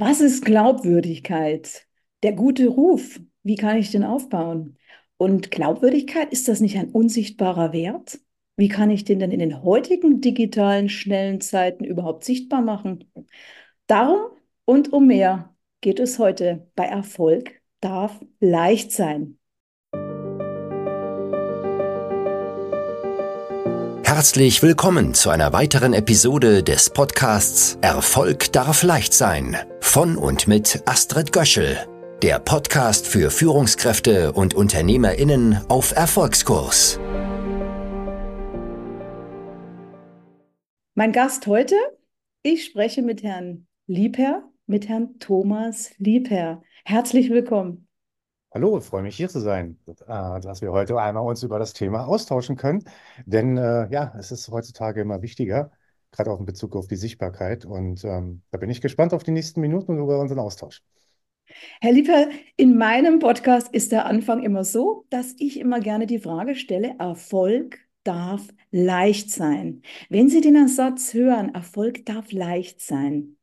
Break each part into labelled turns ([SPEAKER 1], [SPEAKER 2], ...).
[SPEAKER 1] Was ist Glaubwürdigkeit? Der gute Ruf, wie kann ich den aufbauen? Und Glaubwürdigkeit, ist das nicht ein unsichtbarer Wert? Wie kann ich den denn in den heutigen digitalen, schnellen Zeiten überhaupt sichtbar machen? Darum und um mehr geht es heute bei Erfolg darf leicht sein.
[SPEAKER 2] Herzlich willkommen zu einer weiteren Episode des Podcasts Erfolg darf leicht sein von und mit Astrid Göschel, der Podcast für Führungskräfte und Unternehmerinnen auf Erfolgskurs.
[SPEAKER 1] Mein Gast heute, ich spreche mit Herrn Liebherr, mit Herrn Thomas Liebherr. Herzlich willkommen.
[SPEAKER 3] Hallo, freue mich hier zu sein, äh, dass wir heute einmal uns über das Thema austauschen können. Denn äh, ja, es ist heutzutage immer wichtiger, gerade auch in Bezug auf die Sichtbarkeit. Und ähm, da bin ich gespannt auf die nächsten Minuten und über unseren Austausch.
[SPEAKER 1] Herr Lieper, in meinem Podcast ist der Anfang immer so, dass ich immer gerne die Frage stelle, Erfolg darf leicht sein. Wenn Sie den Satz hören, Erfolg darf leicht sein,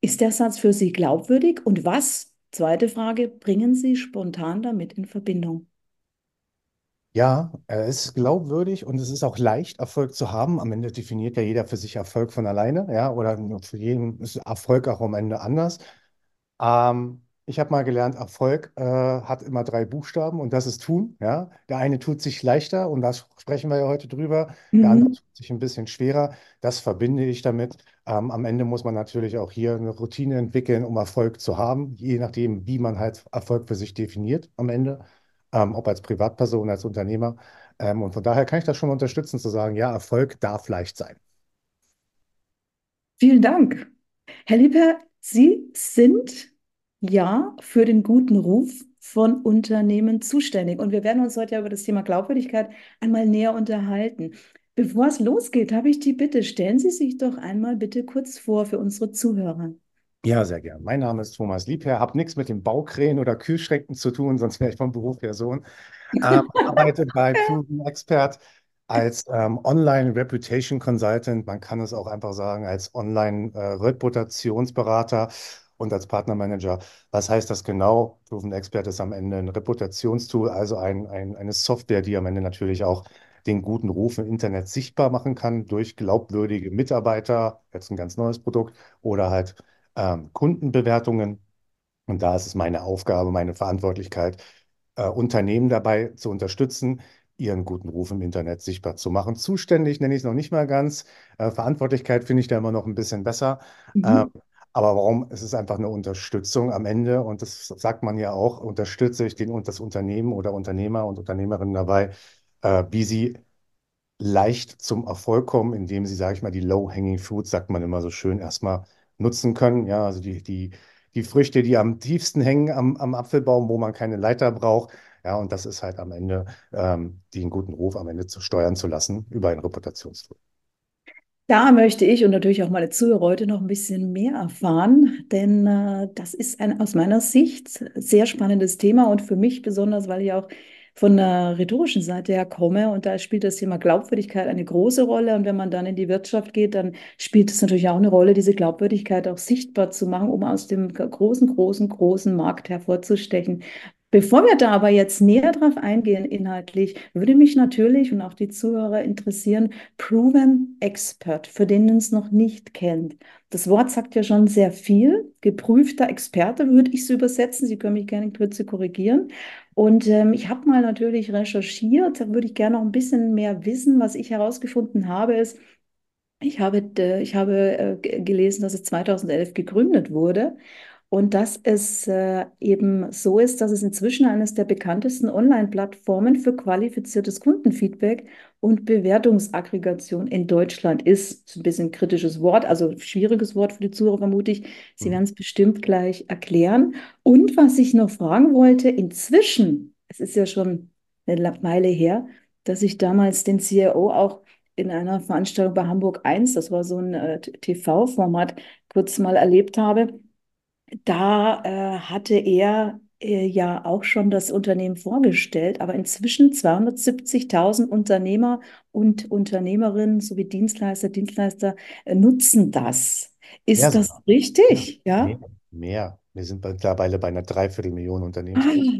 [SPEAKER 1] ist der Satz für Sie glaubwürdig und was Zweite Frage, bringen Sie spontan damit in Verbindung?
[SPEAKER 3] Ja, er ist glaubwürdig und es ist auch leicht, Erfolg zu haben. Am Ende definiert ja jeder für sich Erfolg von alleine, ja, oder für jeden ist Erfolg auch am Ende anders. Ähm, ich habe mal gelernt, Erfolg äh, hat immer drei Buchstaben und das ist tun. Ja? Der eine tut sich leichter und da sprechen wir ja heute drüber. Der mhm. andere tut sich ein bisschen schwerer. Das verbinde ich damit. Ähm, am Ende muss man natürlich auch hier eine Routine entwickeln, um Erfolg zu haben, je nachdem, wie man halt Erfolg für sich definiert am Ende, ähm, ob als Privatperson, als Unternehmer. Ähm, und von daher kann ich das schon unterstützen, zu sagen, ja, Erfolg darf leicht sein.
[SPEAKER 1] Vielen Dank. Herr Lieber, Sie sind ja für den guten Ruf von Unternehmen zuständig. Und wir werden uns heute ja über das Thema Glaubwürdigkeit einmal näher unterhalten. Bevor es losgeht, habe ich die Bitte, stellen Sie sich doch einmal bitte kurz vor für unsere Zuhörer.
[SPEAKER 3] Ja, sehr gern. Mein Name ist Thomas Liebherr, habe nichts mit den Baukränen oder Kühlschränken zu tun, sonst wäre ich vom Beruf Person. Ähm, arbeite bei Proven Expert als ähm, Online Reputation Consultant, man kann es auch einfach sagen, als Online äh, Reputationsberater und als Partnermanager. Was heißt das genau? Proven Expert ist am Ende ein Reputationstool, also ein, ein, eine Software, die am Ende natürlich auch den guten Ruf im Internet sichtbar machen kann durch glaubwürdige Mitarbeiter, jetzt ein ganz neues Produkt, oder halt ähm, Kundenbewertungen. Und da ist es meine Aufgabe, meine Verantwortlichkeit, äh, Unternehmen dabei zu unterstützen, ihren guten Ruf im Internet sichtbar zu machen. Zuständig nenne ich es noch nicht mal ganz. Äh, Verantwortlichkeit finde ich da immer noch ein bisschen besser. Mhm. Ähm, aber warum? Es ist einfach eine Unterstützung am Ende und das sagt man ja auch, unterstütze ich den das Unternehmen oder Unternehmer und Unternehmerinnen dabei, äh, wie sie leicht zum Erfolg kommen, indem sie, sage ich mal, die Low-Hanging Fruits, sagt man immer so schön, erstmal nutzen können. Ja, also die, die, die Früchte, die am tiefsten hängen am, am Apfelbaum, wo man keine Leiter braucht. Ja, und das ist halt am Ende, ähm, den guten Ruf am Ende zu steuern zu lassen über ein Reputationstool.
[SPEAKER 1] Da möchte ich und natürlich auch meine Zuhörer heute noch ein bisschen mehr erfahren, denn äh, das ist ein aus meiner Sicht sehr spannendes Thema und für mich besonders, weil ich auch von der rhetorischen Seite her komme und da spielt das Thema Glaubwürdigkeit eine große Rolle und wenn man dann in die Wirtschaft geht, dann spielt es natürlich auch eine Rolle, diese Glaubwürdigkeit auch sichtbar zu machen, um aus dem großen, großen, großen Markt hervorzustechen. Bevor wir da aber jetzt näher drauf eingehen inhaltlich, würde mich natürlich und auch die Zuhörer interessieren, Proven Expert, für den es noch nicht kennt. Das Wort sagt ja schon sehr viel. Geprüfter Experte würde ich es übersetzen. Sie können mich gerne in Kürze korrigieren. Und ähm, ich habe mal natürlich recherchiert, da würde ich gerne noch ein bisschen mehr wissen. Was ich herausgefunden habe, ist, ich habe, äh, ich habe äh, gelesen, dass es 2011 gegründet wurde und dass es äh, eben so ist, dass es inzwischen eines der bekanntesten Online-Plattformen für qualifiziertes Kundenfeedback und Bewertungsaggregation in Deutschland ist. Das ist ein bisschen ein kritisches Wort, also schwieriges Wort für die Zuhörer, vermute ich. Sie mhm. werden es bestimmt gleich erklären. Und was ich noch fragen wollte, inzwischen, es ist ja schon eine Weile her, dass ich damals den CIO auch in einer Veranstaltung bei Hamburg 1, das war so ein äh, TV-Format, kurz mal erlebt habe da äh, hatte er äh, ja auch schon das Unternehmen vorgestellt, aber inzwischen 270.000 Unternehmer und Unternehmerinnen sowie Dienstleister, Dienstleister äh, nutzen das. Ist ja, das richtig?
[SPEAKER 3] Ja. Nee, Mehr. Wir sind mittlerweile bei einer Dreiviertelmillion
[SPEAKER 1] Ah,
[SPEAKER 3] Unternehmensgröße.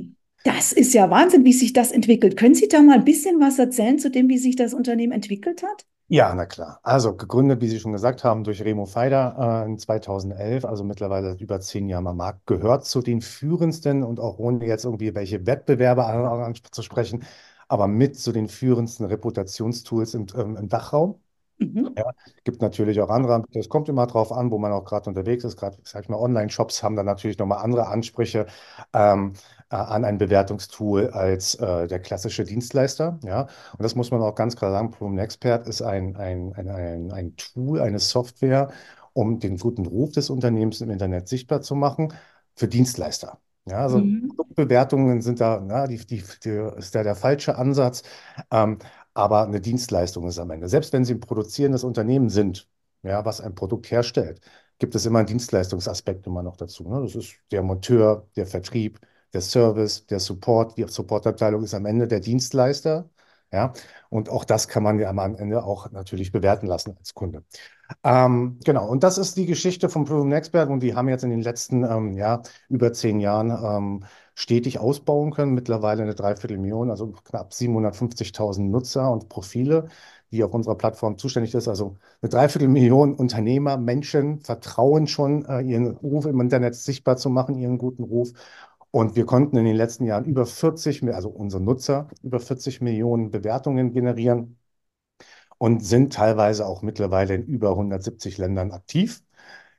[SPEAKER 1] das ist ja Wahnsinn, wie sich das entwickelt. Können Sie da mal ein bisschen was erzählen zu dem, wie sich das Unternehmen entwickelt hat?
[SPEAKER 3] Ja, na klar. Also gegründet, wie Sie schon gesagt haben, durch Remo Feider äh, in 2011, also mittlerweile seit über zehn Jahren am Markt, gehört zu den führendsten und auch ohne jetzt irgendwie welche Wettbewerber an- anzusprechen, aber mit zu den führendsten Reputationstools im, ähm, im Dachraum.
[SPEAKER 1] Mhm.
[SPEAKER 3] Ja, gibt natürlich auch andere Anbieter. Es kommt immer drauf an, wo man auch gerade unterwegs ist. Gerade, sag ich mal, Online-Shops haben dann natürlich nochmal andere Ansprüche ähm, äh, an ein Bewertungstool als äh, der klassische Dienstleister. Ja, und das muss man auch ganz klar sagen. Proven Expert ist ein, ein, ein, ein, ein Tool, eine Software, um den guten Ruf des Unternehmens im Internet sichtbar zu machen für Dienstleister. Ja, also
[SPEAKER 1] Mhm.
[SPEAKER 3] Produktbewertungen sind da, na, die, die, die ist da der falsche Ansatz. Ähm, aber eine Dienstleistung ist am Ende. Selbst wenn Sie ein produzierendes Unternehmen sind, ja, was ein Produkt herstellt, gibt es immer einen Dienstleistungsaspekt immer noch dazu. Ne? Das ist der Monteur, der Vertrieb, der Service, der Support. Die Supportabteilung ist am Ende der Dienstleister. Ja, und auch das kann man ja am Ende auch natürlich bewerten lassen als Kunde. Ähm, genau, und das ist die Geschichte von Proven Expert und die haben jetzt in den letzten ähm, ja, über zehn Jahren ähm, stetig ausbauen können. Mittlerweile eine Dreiviertelmillion, also knapp 750.000 Nutzer und Profile, die auf unserer Plattform zuständig ist. Also eine Dreiviertelmillion Unternehmer, Menschen vertrauen schon, äh, ihren Ruf im Internet sichtbar zu machen, ihren guten Ruf. Und wir konnten in den letzten Jahren über 40, also unsere Nutzer, über 40 Millionen Bewertungen generieren und sind teilweise auch mittlerweile in über 170 Ländern aktiv.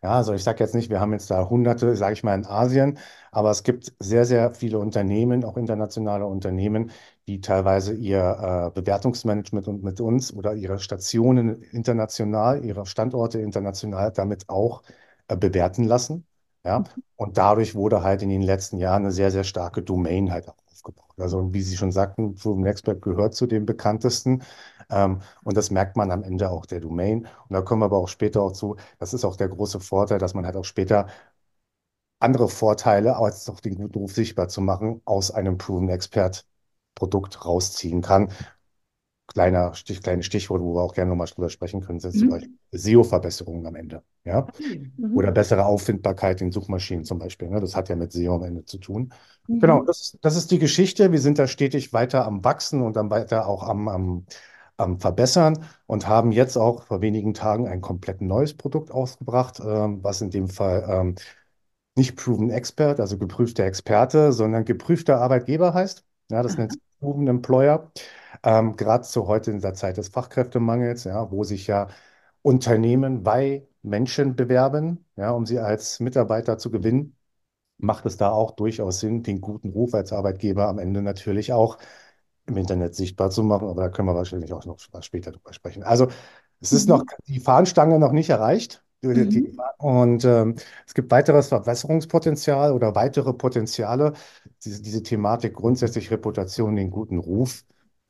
[SPEAKER 3] Ja, also ich sage jetzt nicht, wir haben jetzt da Hunderte, sage ich mal, in Asien, aber es gibt sehr, sehr viele Unternehmen, auch internationale Unternehmen, die teilweise ihr äh, Bewertungsmanagement und mit uns oder ihre Stationen international, ihre Standorte international damit auch äh, bewerten lassen. Ja, und dadurch wurde halt in den letzten Jahren eine sehr, sehr starke Domain halt auch aufgebaut. Also, wie Sie schon sagten, Proven Expert gehört zu den bekanntesten. Ähm, und das merkt man am Ende auch der Domain. Und da kommen wir aber auch später auch zu. Das ist auch der große Vorteil, dass man halt auch später andere Vorteile, als auch den guten Ruf sichtbar zu machen, aus einem Proven Expert Produkt rausziehen kann. Kleiner Stich, kleines Stichwort, wo wir auch gerne nochmal drüber sprechen können, sind zum Beispiel
[SPEAKER 1] Mhm.
[SPEAKER 3] SEO-Verbesserungen am Ende. Ja? Oder
[SPEAKER 1] Mhm.
[SPEAKER 3] bessere Auffindbarkeit in Suchmaschinen zum Beispiel. Ne? Das hat ja mit SEO am Ende zu tun. Genau,
[SPEAKER 1] Mhm.
[SPEAKER 3] das, das ist die Geschichte. Wir sind da stetig weiter am Wachsen und dann weiter auch am, am, am Verbessern und haben jetzt auch vor wenigen Tagen ein komplett neues Produkt ausgebracht, ähm, was in dem Fall ähm, nicht Proven Expert, also geprüfter Experte, sondern geprüfter Arbeitgeber heißt. Ja, das nennt sich Proven Employer. Ähm, gerade zu heute in der Zeit des Fachkräftemangels, ja, wo sich ja Unternehmen bei Menschen bewerben, ja, um sie als Mitarbeiter zu gewinnen, macht es da auch durchaus Sinn, den guten Ruf als Arbeitgeber am Ende natürlich auch im Internet sichtbar zu machen. Aber da können wir wahrscheinlich auch noch später drüber sprechen. Also es ist noch
[SPEAKER 1] Mhm.
[SPEAKER 3] die Fahnenstange noch nicht erreicht.
[SPEAKER 1] Mhm.
[SPEAKER 3] Und ähm, es gibt weiteres Verbesserungspotenzial oder weitere Potenziale, diese, diese Thematik grundsätzlich Reputation, den guten Ruf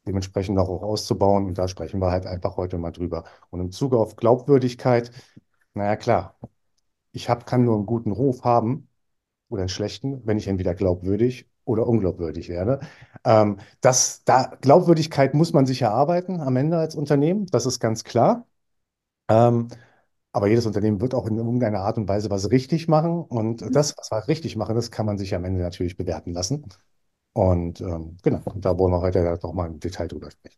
[SPEAKER 3] dementsprechend auch, auszubauen. Und da sprechen wir halt einfach heute mal drüber. Und im Zuge auf Glaubwürdigkeit, naja klar, ich hab, kann nur einen guten Ruf haben oder einen schlechten, wenn ich entweder glaubwürdig oder unglaubwürdig werde. Ähm, das, da, Glaubwürdigkeit muss man sich erarbeiten am Ende als Unternehmen, das ist ganz klar. Ähm, aber jedes Unternehmen wird auch in irgendeiner Art und Weise was richtig machen. Und das, was wir richtig machen, das kann man sich am Ende natürlich bewerten lassen. Und ähm, genau, da wollen wir heute doch mal im Detail drüber sprechen.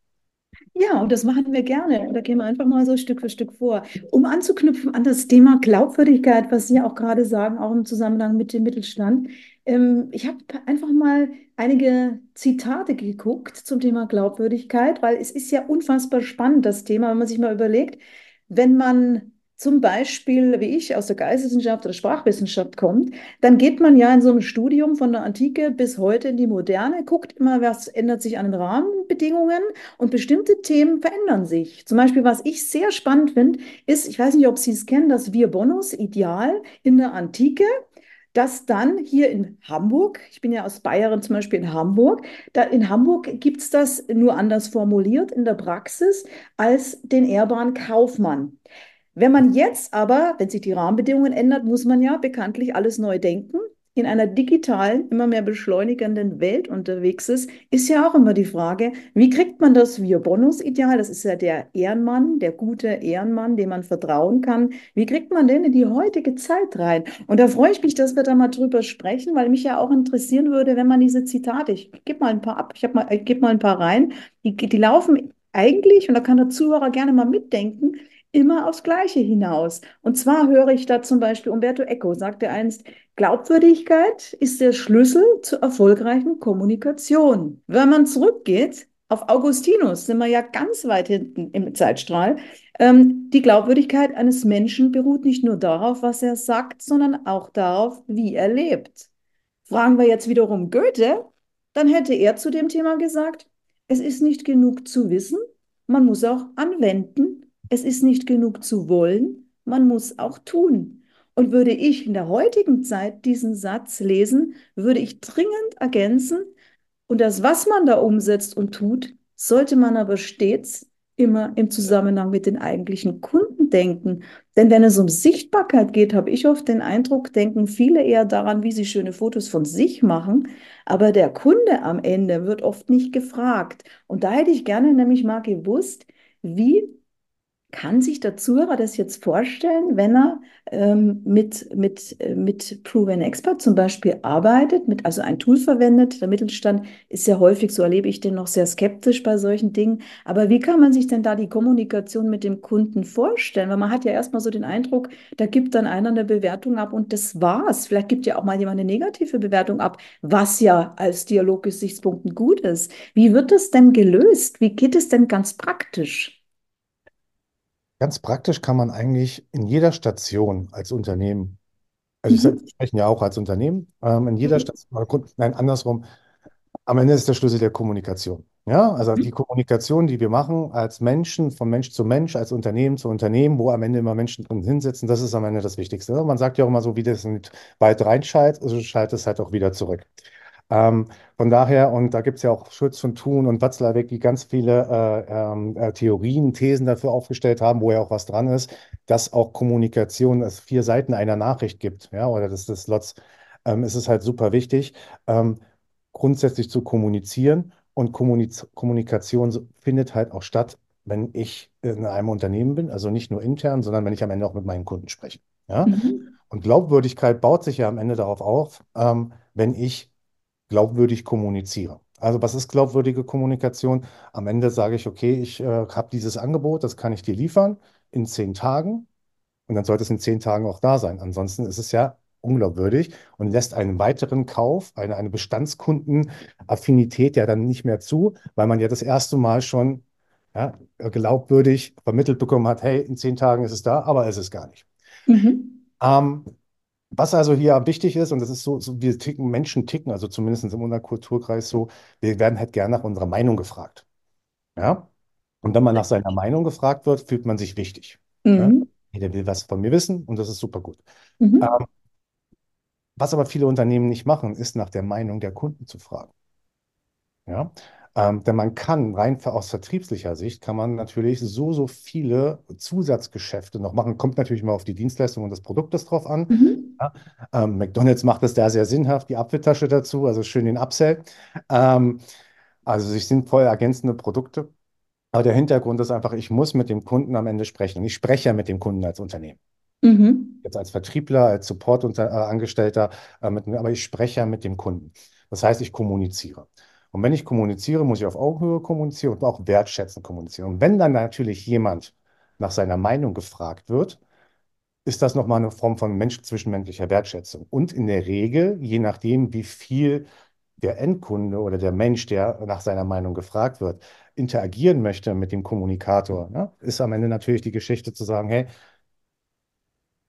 [SPEAKER 1] Ja, und das machen wir gerne. Und da gehen wir einfach mal so Stück für Stück vor. Um anzuknüpfen an das Thema Glaubwürdigkeit, was Sie auch gerade sagen, auch im Zusammenhang mit dem Mittelstand. Ähm, ich habe einfach mal einige Zitate geguckt zum Thema Glaubwürdigkeit, weil es ist ja unfassbar spannend, das Thema, wenn man sich mal überlegt, wenn man zum Beispiel, wie ich, aus der Geisteswissenschaft oder Sprachwissenschaft kommt, dann geht man ja in so einem Studium von der Antike bis heute in die Moderne, guckt immer, was ändert sich an den Rahmenbedingungen und bestimmte Themen verändern sich. Zum Beispiel, was ich sehr spannend finde, ist, ich weiß nicht, ob Sie es kennen, das Wir Bonus Ideal in der Antike. Das dann hier in Hamburg, ich bin ja aus Bayern zum Beispiel in Hamburg, da in Hamburg gibt es das nur anders formuliert in der Praxis als den ehrbaren Kaufmann. Wenn man jetzt aber, wenn sich die Rahmenbedingungen ändern, muss man ja bekanntlich alles neu denken. in einer digitalen, immer mehr beschleunigenden Welt unterwegs ist, ist ja auch immer die Frage, wie kriegt man das Via Bonus-Ideal? Das ist ja der Ehrenmann, der gute Ehrenmann, dem man vertrauen kann. Wie kriegt man den in die heutige Zeit rein? Und da freue ich mich, dass wir da mal drüber sprechen, weil mich ja auch interessieren würde, wenn man diese Zitate, ich gebe mal ein paar ab, ich, mal, ich gebe mal ein paar rein, die, die laufen eigentlich, und da kann der Zuhörer gerne mal mitdenken, immer aufs Gleiche hinaus. Und zwar höre ich da zum Beispiel, Umberto Eco sagte einst, Glaubwürdigkeit ist der Schlüssel zur erfolgreichen Kommunikation. Wenn man zurückgeht auf Augustinus, sind wir ja ganz weit hinten im Zeitstrahl. Ähm, die Glaubwürdigkeit eines Menschen beruht nicht nur darauf, was er sagt, sondern auch darauf, wie er lebt. Fragen wir jetzt wiederum Goethe, dann hätte er zu dem Thema gesagt, es ist nicht genug zu wissen, man muss auch anwenden es ist nicht genug zu wollen, man muss auch tun. Und würde ich in der heutigen Zeit diesen Satz lesen, würde ich dringend ergänzen, und das, was man da umsetzt und tut, sollte man aber stets immer im Zusammenhang mit den eigentlichen Kunden denken. Denn wenn es um Sichtbarkeit geht, habe ich oft den Eindruck, denken viele eher daran, wie sie schöne Fotos von sich machen. Aber der Kunde am Ende wird oft nicht gefragt. Und da hätte ich gerne nämlich mal gewusst, wie kann sich der Zuhörer das jetzt vorstellen, wenn er ähm, mit, mit, äh, mit Proven Expert zum Beispiel arbeitet, mit, also ein Tool verwendet? Der Mittelstand ist ja häufig, so erlebe ich den noch sehr skeptisch bei solchen Dingen. Aber wie kann man sich denn da die Kommunikation mit dem Kunden vorstellen? Weil man hat ja erstmal so den Eindruck, da gibt dann einer eine Bewertung ab und das war's. Vielleicht gibt ja auch mal jemand eine negative Bewertung ab, was ja als Dialoggesichtspunkten gut ist. Wie wird das denn gelöst? Wie geht es denn ganz praktisch?
[SPEAKER 3] Ganz praktisch kann man eigentlich in jeder Station als Unternehmen, also ich
[SPEAKER 1] Mhm.
[SPEAKER 3] spreche ja auch als Unternehmen, ähm, in jeder
[SPEAKER 1] Mhm.
[SPEAKER 3] Station, nein, andersrum, am Ende ist der Schlüssel der Kommunikation. Ja, also die Kommunikation, die wir machen als Menschen, von Mensch zu Mensch, als Unternehmen zu Unternehmen, wo am Ende immer Menschen drin hinsitzen, das ist am Ende das Wichtigste. Man sagt ja auch immer so, wie das nicht weit reinschaltet, also schaltet es halt auch wieder zurück. Ähm, von daher, und da gibt es ja auch Schütz und Thun und Watzlawick, die ganz viele äh, ähm, äh, Theorien, Thesen dafür aufgestellt haben, wo ja auch was dran ist, dass auch Kommunikation, es vier Seiten einer Nachricht gibt, ja, oder des, des Slots, ähm, ist es halt super wichtig, ähm, grundsätzlich zu kommunizieren. Und Kommuniz Kommunikation findet halt auch statt, wenn ich in einem Unternehmen bin, also nicht nur intern, sondern wenn ich am Ende auch mit meinen Kunden spreche. Ja?
[SPEAKER 1] Mhm.
[SPEAKER 3] Und Glaubwürdigkeit baut sich ja am Ende darauf auf, ähm, wenn ich glaubwürdig kommuniziere. Also was ist glaubwürdige Kommunikation? Am Ende sage ich, okay, ich äh, habe dieses Angebot, das kann ich dir liefern in zehn Tagen und dann sollte es in zehn Tagen auch da sein. Ansonsten ist es ja unglaubwürdig und lässt einen weiteren Kauf, eine, eine Bestandskundenaffinität ja dann nicht mehr zu, weil man ja das erste Mal schon ja, glaubwürdig vermittelt bekommen hat, hey, in zehn Tagen ist es da, aber es ist gar nicht.
[SPEAKER 1] Mhm.
[SPEAKER 3] Ähm, was also hier wichtig ist, und das ist so, so wir ticken, Menschen ticken, also zumindest in unserem Kulturkreis so, wir werden halt gerne nach unserer Meinung gefragt. Ja? Und wenn man nach seiner Meinung gefragt wird, fühlt man sich wichtig. Ja?
[SPEAKER 1] Mhm.
[SPEAKER 3] Jeder will was von mir wissen und das ist super gut.
[SPEAKER 1] Mhm.
[SPEAKER 3] Ähm, was aber viele Unternehmen nicht machen, ist nach der Meinung der Kunden zu fragen. Ja? Ähm, denn man kann rein aus vertriebslicher Sicht, kann man natürlich so, so viele Zusatzgeschäfte noch machen. Kommt natürlich mal auf die Dienstleistung und das Produkt das drauf an.
[SPEAKER 1] Mhm.
[SPEAKER 3] Ja? Ähm, McDonald's macht es da sehr sinnhaft, die Apfeltasche dazu, also schön den Upsell. Ähm, also sich sinnvoll ergänzende Produkte. Aber der Hintergrund ist einfach, ich muss mit dem Kunden am Ende sprechen. Und ich spreche ja mit dem Kunden als Unternehmen.
[SPEAKER 1] Mhm.
[SPEAKER 3] Jetzt als Vertriebler, als Support-Angestellter, äh, mit, aber ich spreche ja mit dem Kunden. Das heißt, ich kommuniziere. Und wenn ich kommuniziere, muss ich auf Augenhöhe kommunizieren und auch wertschätzend kommunizieren. Und wenn dann natürlich jemand nach seiner Meinung gefragt wird, ist das nochmal eine Form von Mensch zwischenmenschlicher Wertschätzung. Und in der Regel, je nachdem, wie viel der Endkunde oder der Mensch, der nach seiner Meinung gefragt wird, interagieren möchte mit dem Kommunikator, ne, ist am Ende natürlich die Geschichte zu sagen, hey,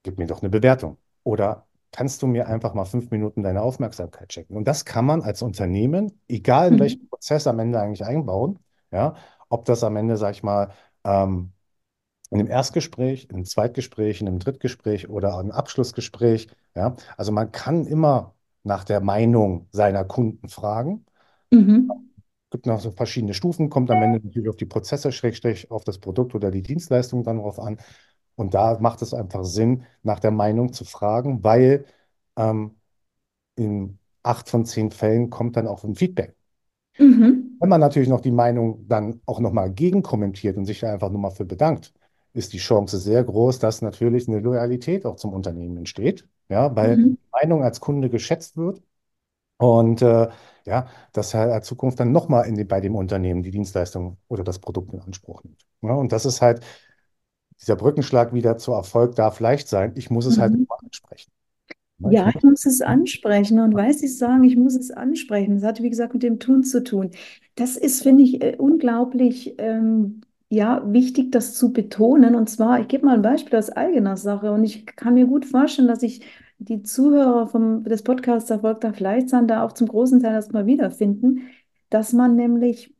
[SPEAKER 3] gib mir doch eine Bewertung. Oder kannst du mir einfach mal fünf Minuten deine Aufmerksamkeit checken? Und das kann man als Unternehmen, egal in welchem
[SPEAKER 1] Mhm.
[SPEAKER 3] Prozess am Ende eigentlich einbauen, ja, ob das am Ende, sag ich mal, ähm, in einem Erstgespräch, in einem Zweitgespräch, in einem Drittgespräch oder einem Abschlussgespräch, ja. Also man kann immer nach der Meinung seiner Kunden fragen.
[SPEAKER 1] Mhm.
[SPEAKER 3] Gibt noch so verschiedene Stufen, kommt am Ende natürlich auf die Prozesse, Schrägstrich, auf das Produkt oder die Dienstleistung dann drauf an. Und da macht es einfach Sinn, nach der Meinung zu fragen, weil ähm, in acht von zehn Fällen kommt dann auch ein Feedback.
[SPEAKER 1] Mhm.
[SPEAKER 3] Wenn man natürlich noch die Meinung dann auch nochmal gegenkommentiert und sich da einfach nur mal für bedankt, ist die Chance sehr groß, dass natürlich eine Loyalität auch zum Unternehmen entsteht, ja, weil
[SPEAKER 1] Mhm.
[SPEAKER 3] die Meinung als Kunde geschätzt wird und äh, ja, dass er in Zukunft dann nochmal bei dem Unternehmen die Dienstleistung oder das Produkt in Anspruch nimmt. Ja, und das ist halt dieser Brückenschlag wieder zu Erfolg darf leicht sein. Ich muss es halt
[SPEAKER 1] Mhm.
[SPEAKER 3] immer ansprechen. Ja, ich
[SPEAKER 1] Ja,
[SPEAKER 3] muss,
[SPEAKER 1] ich muss es ansprechen und weil Sie sagen, ich muss es ansprechen. Das hat, wie gesagt, mit dem Tun zu tun. Das ist, finde ich, äh, unglaublich ähm, ja, wichtig, das zu betonen. Und zwar, ich gebe mal ein Beispiel aus eigener Sache und ich kann mir gut vorstellen, dass ich die Zuhörer vom, des Podcasts Erfolg darf leicht sein, da auch zum großen Teil erstmal wiederfinden, dass man nämlich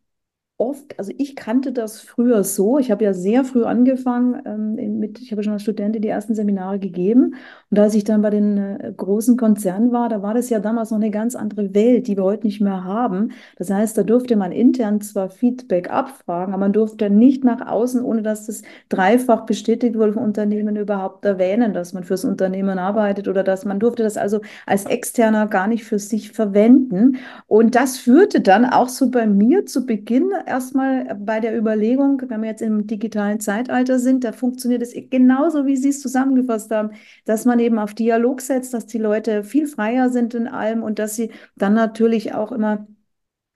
[SPEAKER 1] oft, also ich kannte das früher so, ich habe ja sehr früh angefangen, ähm, mit, ich habe schon als Studentin die ersten Seminare gegeben und als ich dann bei den äh, großen Konzernen war, da war das ja damals noch eine ganz andere Welt, die wir heute nicht mehr haben. Das heißt, da durfte man intern zwar Feedback abfragen, aber man durfte nicht nach außen, ohne dass das dreifach bestätigt wurde vom Unternehmen, überhaupt erwähnen, dass man fürs Unternehmen arbeitet oder dass man durfte das also als Externer gar nicht für sich verwenden. Und das führte dann auch so bei mir zu Beginn erstmal bei der Überlegung, wenn wir jetzt im digitalen Zeitalter sind, da funktioniert es genauso, wie Sie es zusammengefasst haben, dass man eben auf Dialog setzt, dass die Leute viel freier sind in allem und dass sie dann natürlich auch immer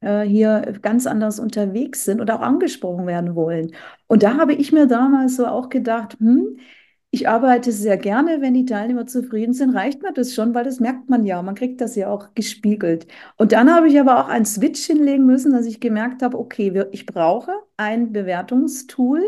[SPEAKER 1] äh, hier ganz anders unterwegs sind und auch angesprochen werden wollen. Und da habe ich mir damals so auch gedacht, hm, ich arbeite sehr gerne, wenn die Teilnehmer zufrieden sind, reicht mir das schon, weil das merkt man ja. Man kriegt das ja auch gespiegelt. Und dann habe ich aber auch einen Switch hinlegen müssen, dass ich gemerkt habe, okay, ich brauche ein Bewertungstool.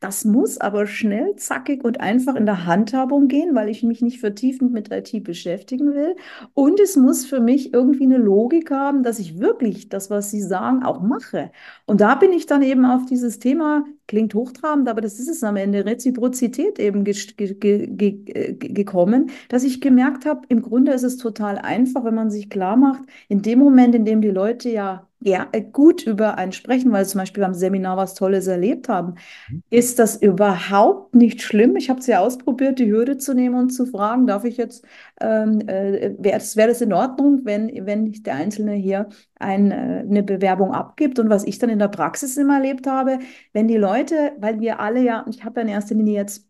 [SPEAKER 1] Das muss aber schnell, zackig und einfach in der Handhabung gehen, weil ich mich nicht vertiefend mit IT beschäftigen will. Und es muss für mich irgendwie eine Logik haben, dass ich wirklich das, was Sie sagen, auch mache. Und da bin ich dann eben auf dieses Thema, klingt hochtrabend, aber das ist es am Ende, Reziprozität eben ge ge ge ge gekommen, dass ich gemerkt habe, im Grunde ist es total einfach, wenn man sich klar macht, in dem Moment, in dem die Leute ja, ja gut über einen sprechen, weil sie zum Beispiel beim Seminar was Tolles erlebt haben, ist das überhaupt nicht schlimm. Ich habe es ja ausprobiert, die Hürde zu nehmen und zu fragen, darf ich jetzt, ähm, äh, wäre das, wär das in Ordnung, wenn, wenn der Einzelne hier ein, äh, eine Bewerbung abgibt? Und was ich dann in der Praxis immer erlebt habe, wenn die Leute, weil wir alle ja, ich habe ja in erster Linie jetzt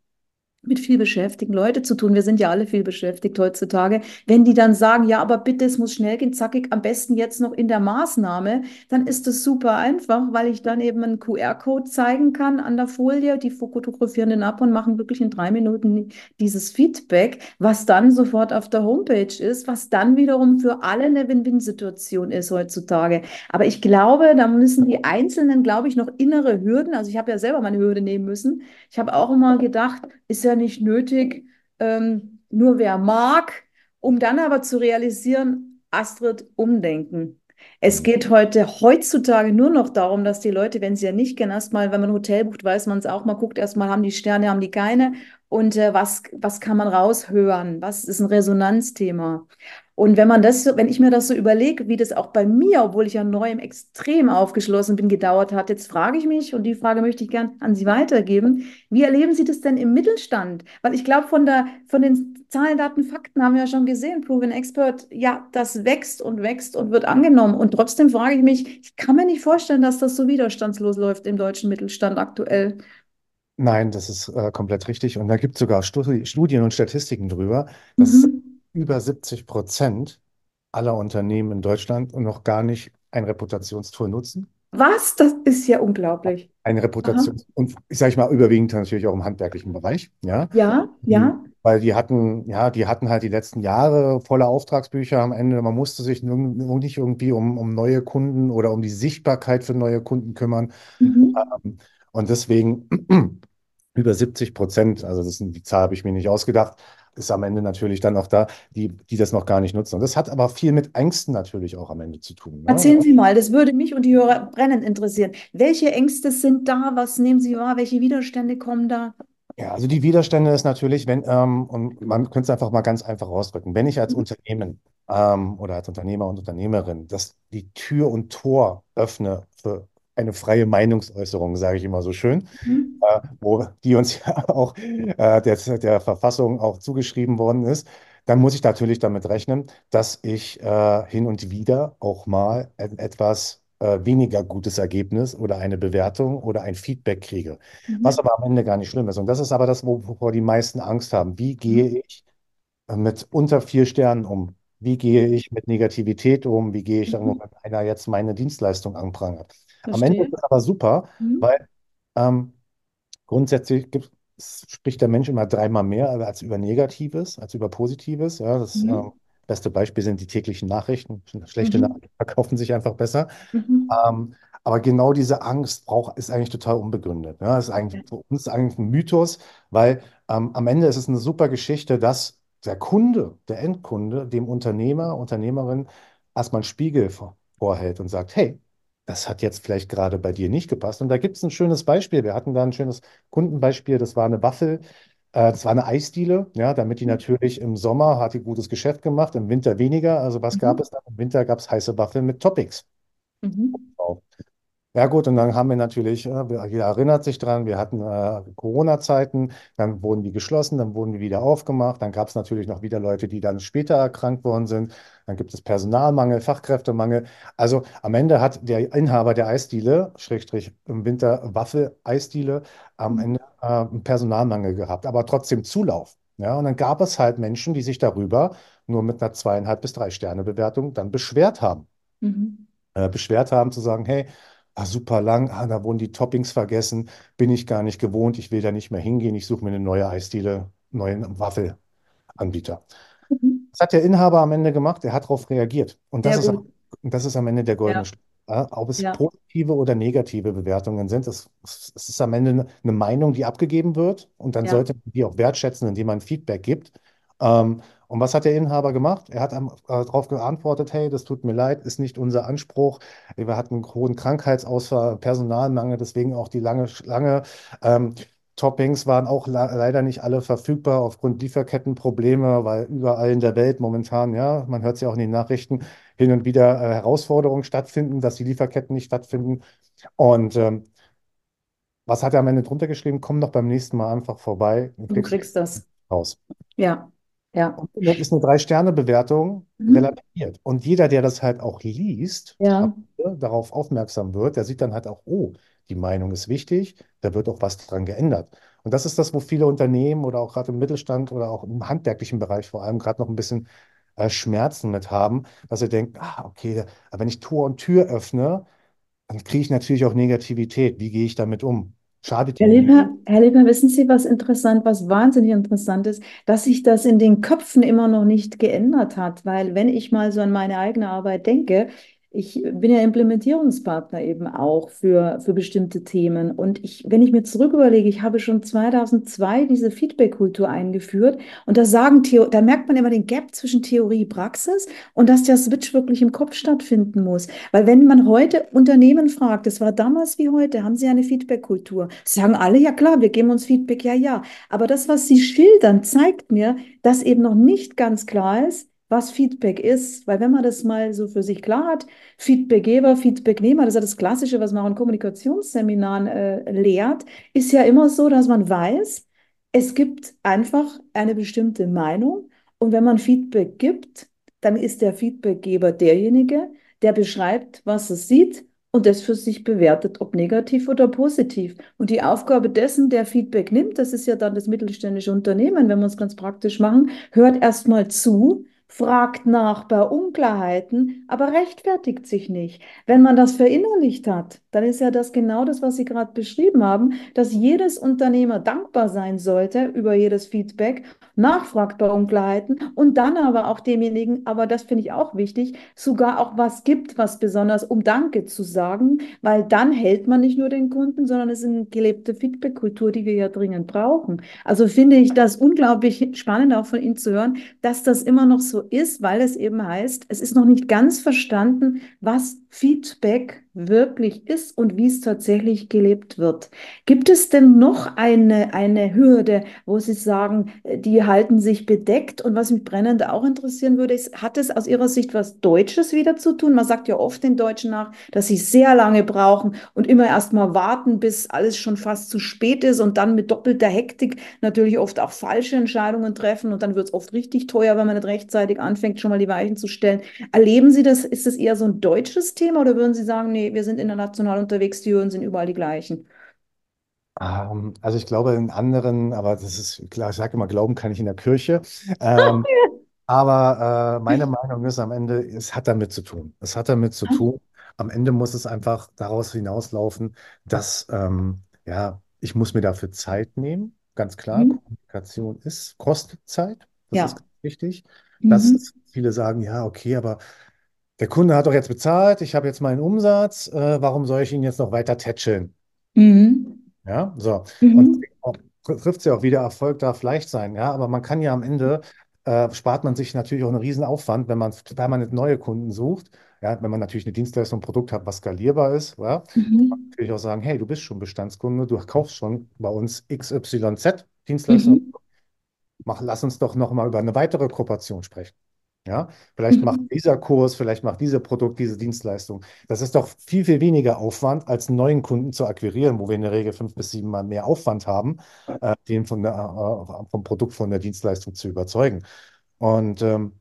[SPEAKER 1] mit viel beschäftigten Leute zu tun. Wir sind ja alle viel beschäftigt heutzutage. Wenn die dann sagen, ja, aber bitte, es muss schnell gehen, zackig, am besten jetzt noch in der Maßnahme, dann ist das super einfach, weil ich dann eben einen QR-Code zeigen kann an der Folie. Die fotografieren den ab und machen wirklich in drei Minuten dieses Feedback, was dann sofort auf der Homepage ist, was dann wiederum für alle eine Win-Win-Situation ist heutzutage. Aber ich glaube, da müssen die Einzelnen, glaube ich, noch innere Hürden, also ich habe ja selber meine Hürde nehmen müssen. Ich habe auch immer gedacht, ist ja nicht nötig, ähm, nur wer mag, um dann aber zu realisieren, Astrid, umdenken. Es geht heute heutzutage nur noch darum, dass die Leute, wenn sie ja nicht kennen, erstmal, wenn man ein Hotel bucht, weiß man es auch mal, guckt erstmal, haben die Sterne, haben die keine und äh, was, was kann man raushören? Was ist ein Resonanzthema? Und wenn man das, wenn ich mir das so überlege, wie das auch bei mir, obwohl ich ja neu im Extrem aufgeschlossen bin, gedauert hat, jetzt frage ich mich, und die Frage möchte ich gern an Sie weitergeben, wie erleben Sie das denn im Mittelstand? Weil ich glaube, von der, von den Zahlen, Daten, Fakten haben wir ja schon gesehen, Proven Expert, ja, das wächst und wächst und wird angenommen. Und trotzdem frage ich mich, ich kann mir nicht vorstellen, dass das so widerstandslos läuft im deutschen Mittelstand aktuell.
[SPEAKER 3] nein, das ist äh, komplett richtig. Und da gibt es sogar Studi Studien und Statistiken drüber, dass
[SPEAKER 1] Mhm.
[SPEAKER 3] Über 70 Prozent aller Unternehmen in Deutschland noch gar nicht ein Reputationstool nutzen.
[SPEAKER 1] Was? Das ist ja unglaublich.
[SPEAKER 3] Eine
[SPEAKER 1] Aha.
[SPEAKER 3] Reputation, und ich sage mal, überwiegend natürlich auch im handwerklichen Bereich, ja.
[SPEAKER 1] Ja, ja.
[SPEAKER 3] weil die hatten, ja, die hatten halt die letzten Jahre volle Auftragsbücher am Ende. Man musste sich nicht irgendwie um, um neue Kunden oder um die Sichtbarkeit für neue Kunden kümmern.
[SPEAKER 1] Mhm.
[SPEAKER 3] Ähm, Und deswegen über 70 Prozent, also das die Zahl habe ich mir nicht ausgedacht, ist am Ende natürlich dann auch da, die, die das noch gar nicht nutzen. Und das hat aber viel mit Ängsten natürlich auch am Ende zu tun. Ne?
[SPEAKER 1] Erzählen Sie mal, das würde mich und die Hörer brennend interessieren. Welche Ängste sind da? Was nehmen Sie wahr? Welche Widerstände kommen da?
[SPEAKER 3] Ja, also die Widerstände ist natürlich, wenn, ähm, und man könnte es einfach mal ganz einfach ausdrücken, wenn ich als Unternehmen ähm, oder als Unternehmer und Unternehmerin das die Tür und Tor öffne für eine freie Meinungsäußerung, sage ich immer so schön,
[SPEAKER 1] Mhm.
[SPEAKER 3] äh, wo die uns ja auch äh, der, der Verfassung auch zugeschrieben worden ist, dann muss ich natürlich damit rechnen, dass ich äh, hin und wieder auch mal ein etwas äh, weniger gutes Ergebnis oder eine Bewertung oder ein Feedback kriege. Was
[SPEAKER 1] Mhm.
[SPEAKER 3] aber am Ende gar nicht schlimm ist. Und das ist aber das, wo- wovor die meisten Angst haben. Wie gehe ich äh, mit unter vier Sternen um? Wie gehe ich mit Negativität um? Wie gehe ich dann,
[SPEAKER 1] Mhm.
[SPEAKER 3] wenn einer jetzt meine Dienstleistung anprangert? Am Ende ist es aber super,
[SPEAKER 1] Mhm.
[SPEAKER 3] weil ähm, grundsätzlich gibt, spricht der Mensch immer dreimal mehr als über Negatives, als über Positives. Ja, das ähm,
[SPEAKER 1] Mhm.
[SPEAKER 3] beste Beispiel sind die täglichen Nachrichten. Schlechte
[SPEAKER 1] Mhm.
[SPEAKER 3] Nachrichten verkaufen sich einfach besser.
[SPEAKER 1] Mhm.
[SPEAKER 3] Ähm, aber genau diese Angst braucht, ist eigentlich total unbegründet. Ja, ist eigentlich für uns eigentlich ein Mythos, weil ähm, am Ende ist es eine super Geschichte, dass der Kunde, der Endkunde, dem Unternehmer, Unternehmerin erstmal einen Spiegel vor, vorhält und sagt, hey, das hat jetzt vielleicht gerade bei dir nicht gepasst. Und da gibt es ein schönes Beispiel. Wir hatten da ein schönes Kundenbeispiel. Das war eine Waffel, äh, das war eine Eisdiele, ja, damit die natürlich im Sommer hat die gutes Geschäft gemacht, im Winter weniger. Also was gab
[SPEAKER 1] Mhm.
[SPEAKER 3] es dann? Im Winter gab es heiße Waffeln mit Toppings.
[SPEAKER 1] Mhm.
[SPEAKER 3] Ja gut, und dann haben wir natürlich, äh, jeder erinnert sich dran, wir hatten äh, Corona-Zeiten, dann wurden die geschlossen, dann wurden die wieder aufgemacht, dann gab es natürlich noch wieder Leute, die dann später erkrankt worden sind, dann gibt es Personalmangel, Fachkräftemangel. Also am Ende hat der Inhaber der Eisdiele, Schrägstrich im Winter Waffel-Eisdiele, am
[SPEAKER 1] Mhm.
[SPEAKER 3] Ende äh, einen Personalmangel gehabt, aber trotzdem Zulauf. Ja, und dann gab es halt Menschen, die sich darüber nur mit einer zweieinhalb bis drei Sterne Bewertung dann beschwert haben
[SPEAKER 1] Mhm.
[SPEAKER 3] äh, beschwert haben, zu sagen, hey, ah, super lang, ah, da wurden die Toppings vergessen, bin ich gar nicht gewohnt, ich will da nicht mehr hingehen, ich suche mir eine neue Eisdiele, neuen Waffelanbieter.
[SPEAKER 1] Mhm.
[SPEAKER 3] Das hat der Inhaber am Ende gemacht, er hat darauf reagiert. Und das
[SPEAKER 1] Sehr
[SPEAKER 3] ist,
[SPEAKER 1] gut.
[SPEAKER 3] und das ist am Ende der goldene
[SPEAKER 1] Ja.
[SPEAKER 3] Schlüssel. Ja, ob es
[SPEAKER 1] Ja.
[SPEAKER 3] positive oder negative Bewertungen sind, das ist am Ende eine eine Meinung, die abgegeben wird. Und dann
[SPEAKER 1] Ja.
[SPEAKER 3] sollte man die auch wertschätzen, indem man Feedback gibt. Ähm, und was hat der Inhaber gemacht? Er hat äh, darauf geantwortet, hey, das tut mir leid, ist nicht unser Anspruch. Wir hatten einen hohen Krankheitsausfall, Personalmangel, deswegen auch die lange, lange ähm, Toppings waren auch leider nicht alle verfügbar aufgrund Lieferkettenprobleme, weil überall in der Welt momentan, ja, man hört es ja auch in den Nachrichten, hin und wieder äh, Herausforderungen stattfinden, dass die Lieferketten nicht stattfinden. Und ähm, was hat er am Ende drunter geschrieben? Komm doch beim nächsten Mal einfach vorbei und
[SPEAKER 1] Du
[SPEAKER 3] kriegst
[SPEAKER 1] kriegst das.
[SPEAKER 3] raus.
[SPEAKER 1] Ja. Ja.
[SPEAKER 3] Und dann ist eine Drei-Sterne-Bewertung
[SPEAKER 1] Mhm.
[SPEAKER 3] relativiert. Und jeder, der das halt auch liest,
[SPEAKER 1] Ja.
[SPEAKER 3] darauf aufmerksam wird, der sieht dann halt auch, oh, die Meinung ist wichtig, da wird auch was dran geändert. Und das ist das, wo viele Unternehmen oder auch gerade im Mittelstand oder auch im handwerklichen Bereich vor allem gerade noch ein bisschen äh, Schmerzen mit haben, dass sie denken, ah, okay, aber wenn ich Tor und Tür öffne, dann kriege ich natürlich auch Negativität. Wie gehe ich damit um? Schadet
[SPEAKER 1] Herr. Lieber, Herr Lieber, wissen Sie, was interessant, was wahnsinnig interessant ist, dass sich das in den Köpfen immer noch nicht geändert hat, weil wenn ich mal so an meine eigene Arbeit denke, ich bin ja Implementierungspartner eben auch für, für bestimmte Themen und ich, wenn ich mir zurück überlege, ich habe schon 2002 diese Feedback-Kultur eingeführt und da sagen, da merkt man immer den Gap zwischen Theorie und Praxis und dass der Switch wirklich im Kopf stattfinden muss. Weil wenn man heute Unternehmen fragt, das war damals wie heute, haben sie eine Feedback-Kultur? Sagen alle, ja klar, wir geben uns Feedback, ja, ja. Aber das, was sie schildern, zeigt mir, dass eben noch nicht ganz klar ist, was Feedback ist. Weil wenn man das mal so für sich klar hat, Feedbackgeber, Feedbacknehmer, das ist ja das Klassische, was man auch in Kommunikationsseminaren äh, lehrt, ist ja immer so, dass man weiß, es gibt einfach eine bestimmte Meinung und wenn man Feedback gibt, dann ist der Feedbackgeber derjenige, der beschreibt, was er sieht und das für sich bewertet, ob negativ oder positiv. Und die Aufgabe dessen, der Feedback nimmt, das ist ja dann das mittelständische Unternehmen, wenn wir es ganz praktisch machen, hört erstmal zu, fragt nach bei Unklarheiten, aber rechtfertigt sich nicht. Wenn man das verinnerlicht hat, dann ist ja das genau das, was Sie gerade beschrieben haben, dass jedes Unternehmer dankbar sein sollte über jedes Feedback, nachfragt bei Unklarheiten und dann aber auch demjenigen, aber das finde ich auch wichtig, sogar auch was gibt, was besonders, um Danke zu sagen, weil dann hält man nicht nur den Kunden, sondern es ist eine gelebte Feedback-Kultur, die wir ja dringend brauchen. Also finde ich das unglaublich spannend auch von Ihnen zu hören, dass das immer noch so ist, weil es eben heißt, es ist noch nicht ganz verstanden, was Feedback wirklich ist und wie es tatsächlich gelebt wird. Gibt es denn noch eine, eine Hürde, wo Sie sagen, die halten sich bedeckt? Und was mich brennend auch interessieren würde, ist, hat es aus Ihrer Sicht was Deutsches wieder zu tun? Man sagt ja oft den Deutschen nach, dass sie sehr lange brauchen und immer erst mal warten, bis alles schon fast zu spät ist und dann mit doppelter Hektik natürlich oft auch falsche Entscheidungen treffen und dann wird es oft richtig teuer, wenn man nicht rechtzeitig anfängt, schon mal die Weichen zu stellen. Erleben Sie das? Ist das eher so ein deutsches Thema oder würden Sie sagen, nee, wir sind international unterwegs, die Hürden sind überall die gleichen?
[SPEAKER 3] Ähm, also ich glaube in anderen, aber das ist klar, ich sage immer, glauben kann ich in der Kirche. Ähm, aber äh, meine Meinung ist am Ende, es hat damit zu tun. Es hat damit zu tun. Am Ende muss es einfach daraus hinauslaufen, dass ähm, ja, ich muss mir dafür Zeit nehmen. Ganz klar,
[SPEAKER 1] Mhm.
[SPEAKER 3] Kommunikation ist, kostet Zeit. Das ist
[SPEAKER 1] Ja.
[SPEAKER 3] ganz wichtig. Dass
[SPEAKER 1] Mhm.
[SPEAKER 3] viele sagen, ja, okay, aber der Kunde hat doch jetzt bezahlt, ich habe jetzt meinen Umsatz, äh, warum soll ich ihn jetzt noch weiter tätscheln?
[SPEAKER 1] Mhm.
[SPEAKER 3] Ja, so. Und
[SPEAKER 1] Mhm.
[SPEAKER 3] deswegen auch- trifft es ja auch wieder, Erfolg darf leicht sein. Ja, aber man kann ja am Ende, äh, spart man sich natürlich auch einen riesen Aufwand, wenn man permanent neue Kunden sucht. Ja, wenn man natürlich eine Dienstleistung, ein Produkt hat, was skalierbar ist. Ja, kann man
[SPEAKER 1] Mhm.
[SPEAKER 3] natürlich auch sagen, hey, du bist schon Bestandskunde, du kaufst schon bei uns XYZ Dienstleistung.
[SPEAKER 1] Mhm.
[SPEAKER 3] Mach, lass uns doch noch mal über eine weitere Kooperation sprechen. Ja, vielleicht macht
[SPEAKER 1] Mhm.
[SPEAKER 3] dieser Kurs, vielleicht macht dieses Produkt, diese Dienstleistung. Das ist doch viel, viel weniger Aufwand, als einen neuen Kunden zu akquirieren, wo wir in der Regel fünf bis sieben Mal mehr Aufwand haben, äh, den von der, äh, vom Produkt, von der Dienstleistung zu überzeugen. Und ähm,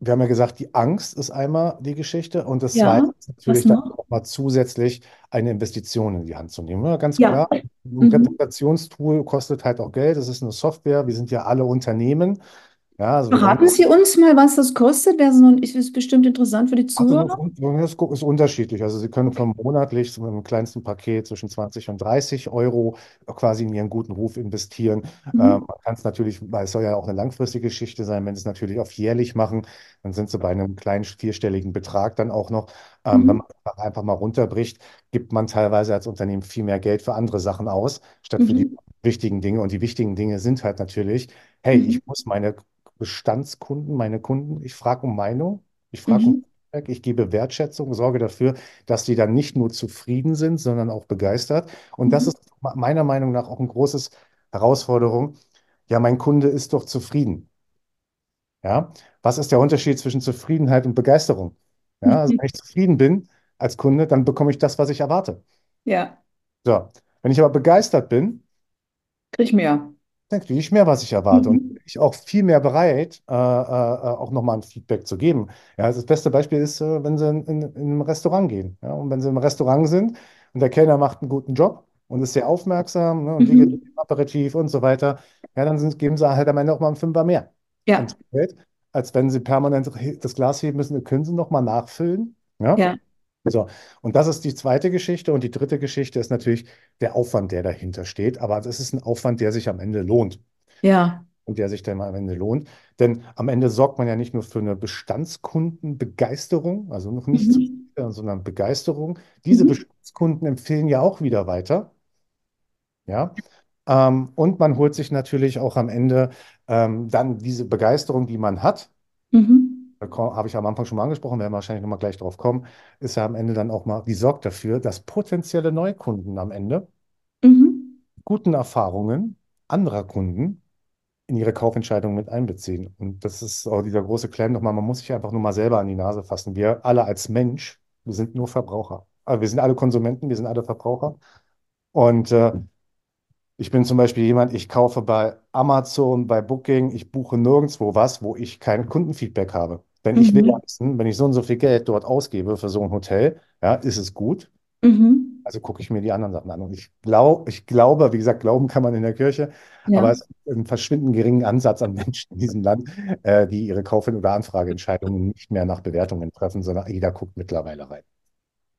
[SPEAKER 3] wir haben ja gesagt, die Angst ist einmal die Geschichte und das
[SPEAKER 1] Ja,
[SPEAKER 3] Zweite ist natürlich dann auch mal zusätzlich eine Investition in die Hand zu nehmen. Ja, ganz
[SPEAKER 1] Ja.
[SPEAKER 3] klar, ein
[SPEAKER 1] Mhm.
[SPEAKER 3] Reputationstool kostet halt auch Geld. Das ist eine Software. Wir sind ja alle Unternehmen. Ja, also
[SPEAKER 1] Verraten Sie uns mal, was das kostet. So, ist bestimmt interessant für die
[SPEAKER 3] Also das
[SPEAKER 1] Zuhörer.
[SPEAKER 3] ist ist unterschiedlich. Also Sie können von monatlich mit dem kleinsten Paket zwischen 20 und 30 Euro quasi in Ihren guten Ruf investieren. Ähm,
[SPEAKER 1] Mhm.
[SPEAKER 3] man kann es natürlich, weil es soll ja auch eine langfristige Geschichte sein, wenn Sie es natürlich auf jährlich machen, dann sind Sie bei einem kleinen vierstelligen Betrag dann auch noch. Ähm, wenn
[SPEAKER 1] Mhm.
[SPEAKER 3] man einfach mal runterbricht, gibt man teilweise als Unternehmen viel mehr Geld für andere Sachen aus, statt für die
[SPEAKER 1] Mhm.
[SPEAKER 3] wichtigen Dinge. Und die wichtigen Dinge sind halt natürlich, hey,
[SPEAKER 1] Mhm.
[SPEAKER 3] ich muss meine Bestandskunden, meine Kunden, ich frage um Meinung. Ich frage um
[SPEAKER 1] Mhm.
[SPEAKER 3] Feedback, ich gebe Wertschätzung, sorge dafür, dass die dann nicht nur zufrieden sind, sondern auch begeistert. Und das
[SPEAKER 1] Mhm.
[SPEAKER 3] ist meiner Meinung nach auch ein großes Herausforderung. Ja, mein Kunde ist doch zufrieden. Ja, was ist der Unterschied zwischen Zufriedenheit und Begeisterung? Ja, also
[SPEAKER 1] Mhm.
[SPEAKER 3] wenn ich zufrieden bin als Kunde, dann bekomme ich das, was ich erwarte.
[SPEAKER 1] Ja,
[SPEAKER 3] So, wenn ich aber begeistert bin,
[SPEAKER 1] krieg ich mehr.
[SPEAKER 3] Dann kriege ich mehr, was ich erwarte. Und
[SPEAKER 1] Mhm.
[SPEAKER 3] bin ich auch viel mehr bereit, äh, äh, auch nochmal ein Feedback zu geben. Ja, also das beste Beispiel ist, äh, wenn Sie in, in, in ein Restaurant gehen. Ja, und wenn Sie im Restaurant sind und der Kellner macht einen guten Job und ist sehr aufmerksam, ne, und
[SPEAKER 1] Mhm.
[SPEAKER 3] im Aperitif und so weiter, ja, dann sind, geben Sie halt am Ende auch mal einen Fünfer mehr
[SPEAKER 1] Ja,
[SPEAKER 3] als wenn Sie permanent das Glas heben müssen, dann können Sie nochmal nachfüllen. Ja?
[SPEAKER 1] ja,
[SPEAKER 3] So, und das ist die zweite Geschichte. Und die dritte Geschichte ist natürlich der Aufwand, der dahinter steht. Aber das ist ein Aufwand, der sich am Ende lohnt
[SPEAKER 1] ja.
[SPEAKER 3] und der sich dann am Ende lohnt. Denn am Ende sorgt man ja nicht nur für eine Bestandskundenbegeisterung, also noch nicht
[SPEAKER 1] Mhm.
[SPEAKER 3] zufrieden, sondern Begeisterung. Diese
[SPEAKER 1] Mhm.
[SPEAKER 3] Bestandskunden empfehlen ja auch wieder weiter. Ja. Ähm, und man holt sich natürlich auch am Ende ähm, dann diese Begeisterung, die man hat.
[SPEAKER 1] Mhm.
[SPEAKER 3] Habe ich am Anfang schon mal angesprochen, werden wir wahrscheinlich nochmal gleich drauf kommen, ist ja am Ende dann auch mal, die sorgt dafür, dass potenzielle Neukunden am Ende
[SPEAKER 1] Mhm.
[SPEAKER 3] guten Erfahrungen anderer Kunden in ihre Kaufentscheidung mit einbeziehen. Und das ist auch dieser große Claim nochmal, man muss sich einfach nur mal selber an die Nase fassen. Wir alle als Mensch, wir sind nur Verbraucher. Also wir sind alle Konsumenten, wir sind alle Verbraucher. Und äh, ich bin zum Beispiel jemand, ich kaufe bei Amazon, bei Booking, ich buche nirgendwo was, wo ich kein Kundenfeedback habe. Denn ich will
[SPEAKER 1] Mhm.
[SPEAKER 3] wissen, wenn ich so und so viel Geld dort ausgebe für so ein Hotel, ja, ist es gut?
[SPEAKER 1] Mhm.
[SPEAKER 3] Also gucke ich mir die anderen Sachen an. Und ich glaube, ich glaube, wie gesagt, glauben kann man in der Kirche, aber
[SPEAKER 1] Ja.
[SPEAKER 3] es ist ein verschwindend geringen Ansatz an Menschen in diesem Land, äh, die ihre Kauf- oder Anfrageentscheidungen nicht mehr nach Bewertungen treffen, sondern jeder guckt mittlerweile rein.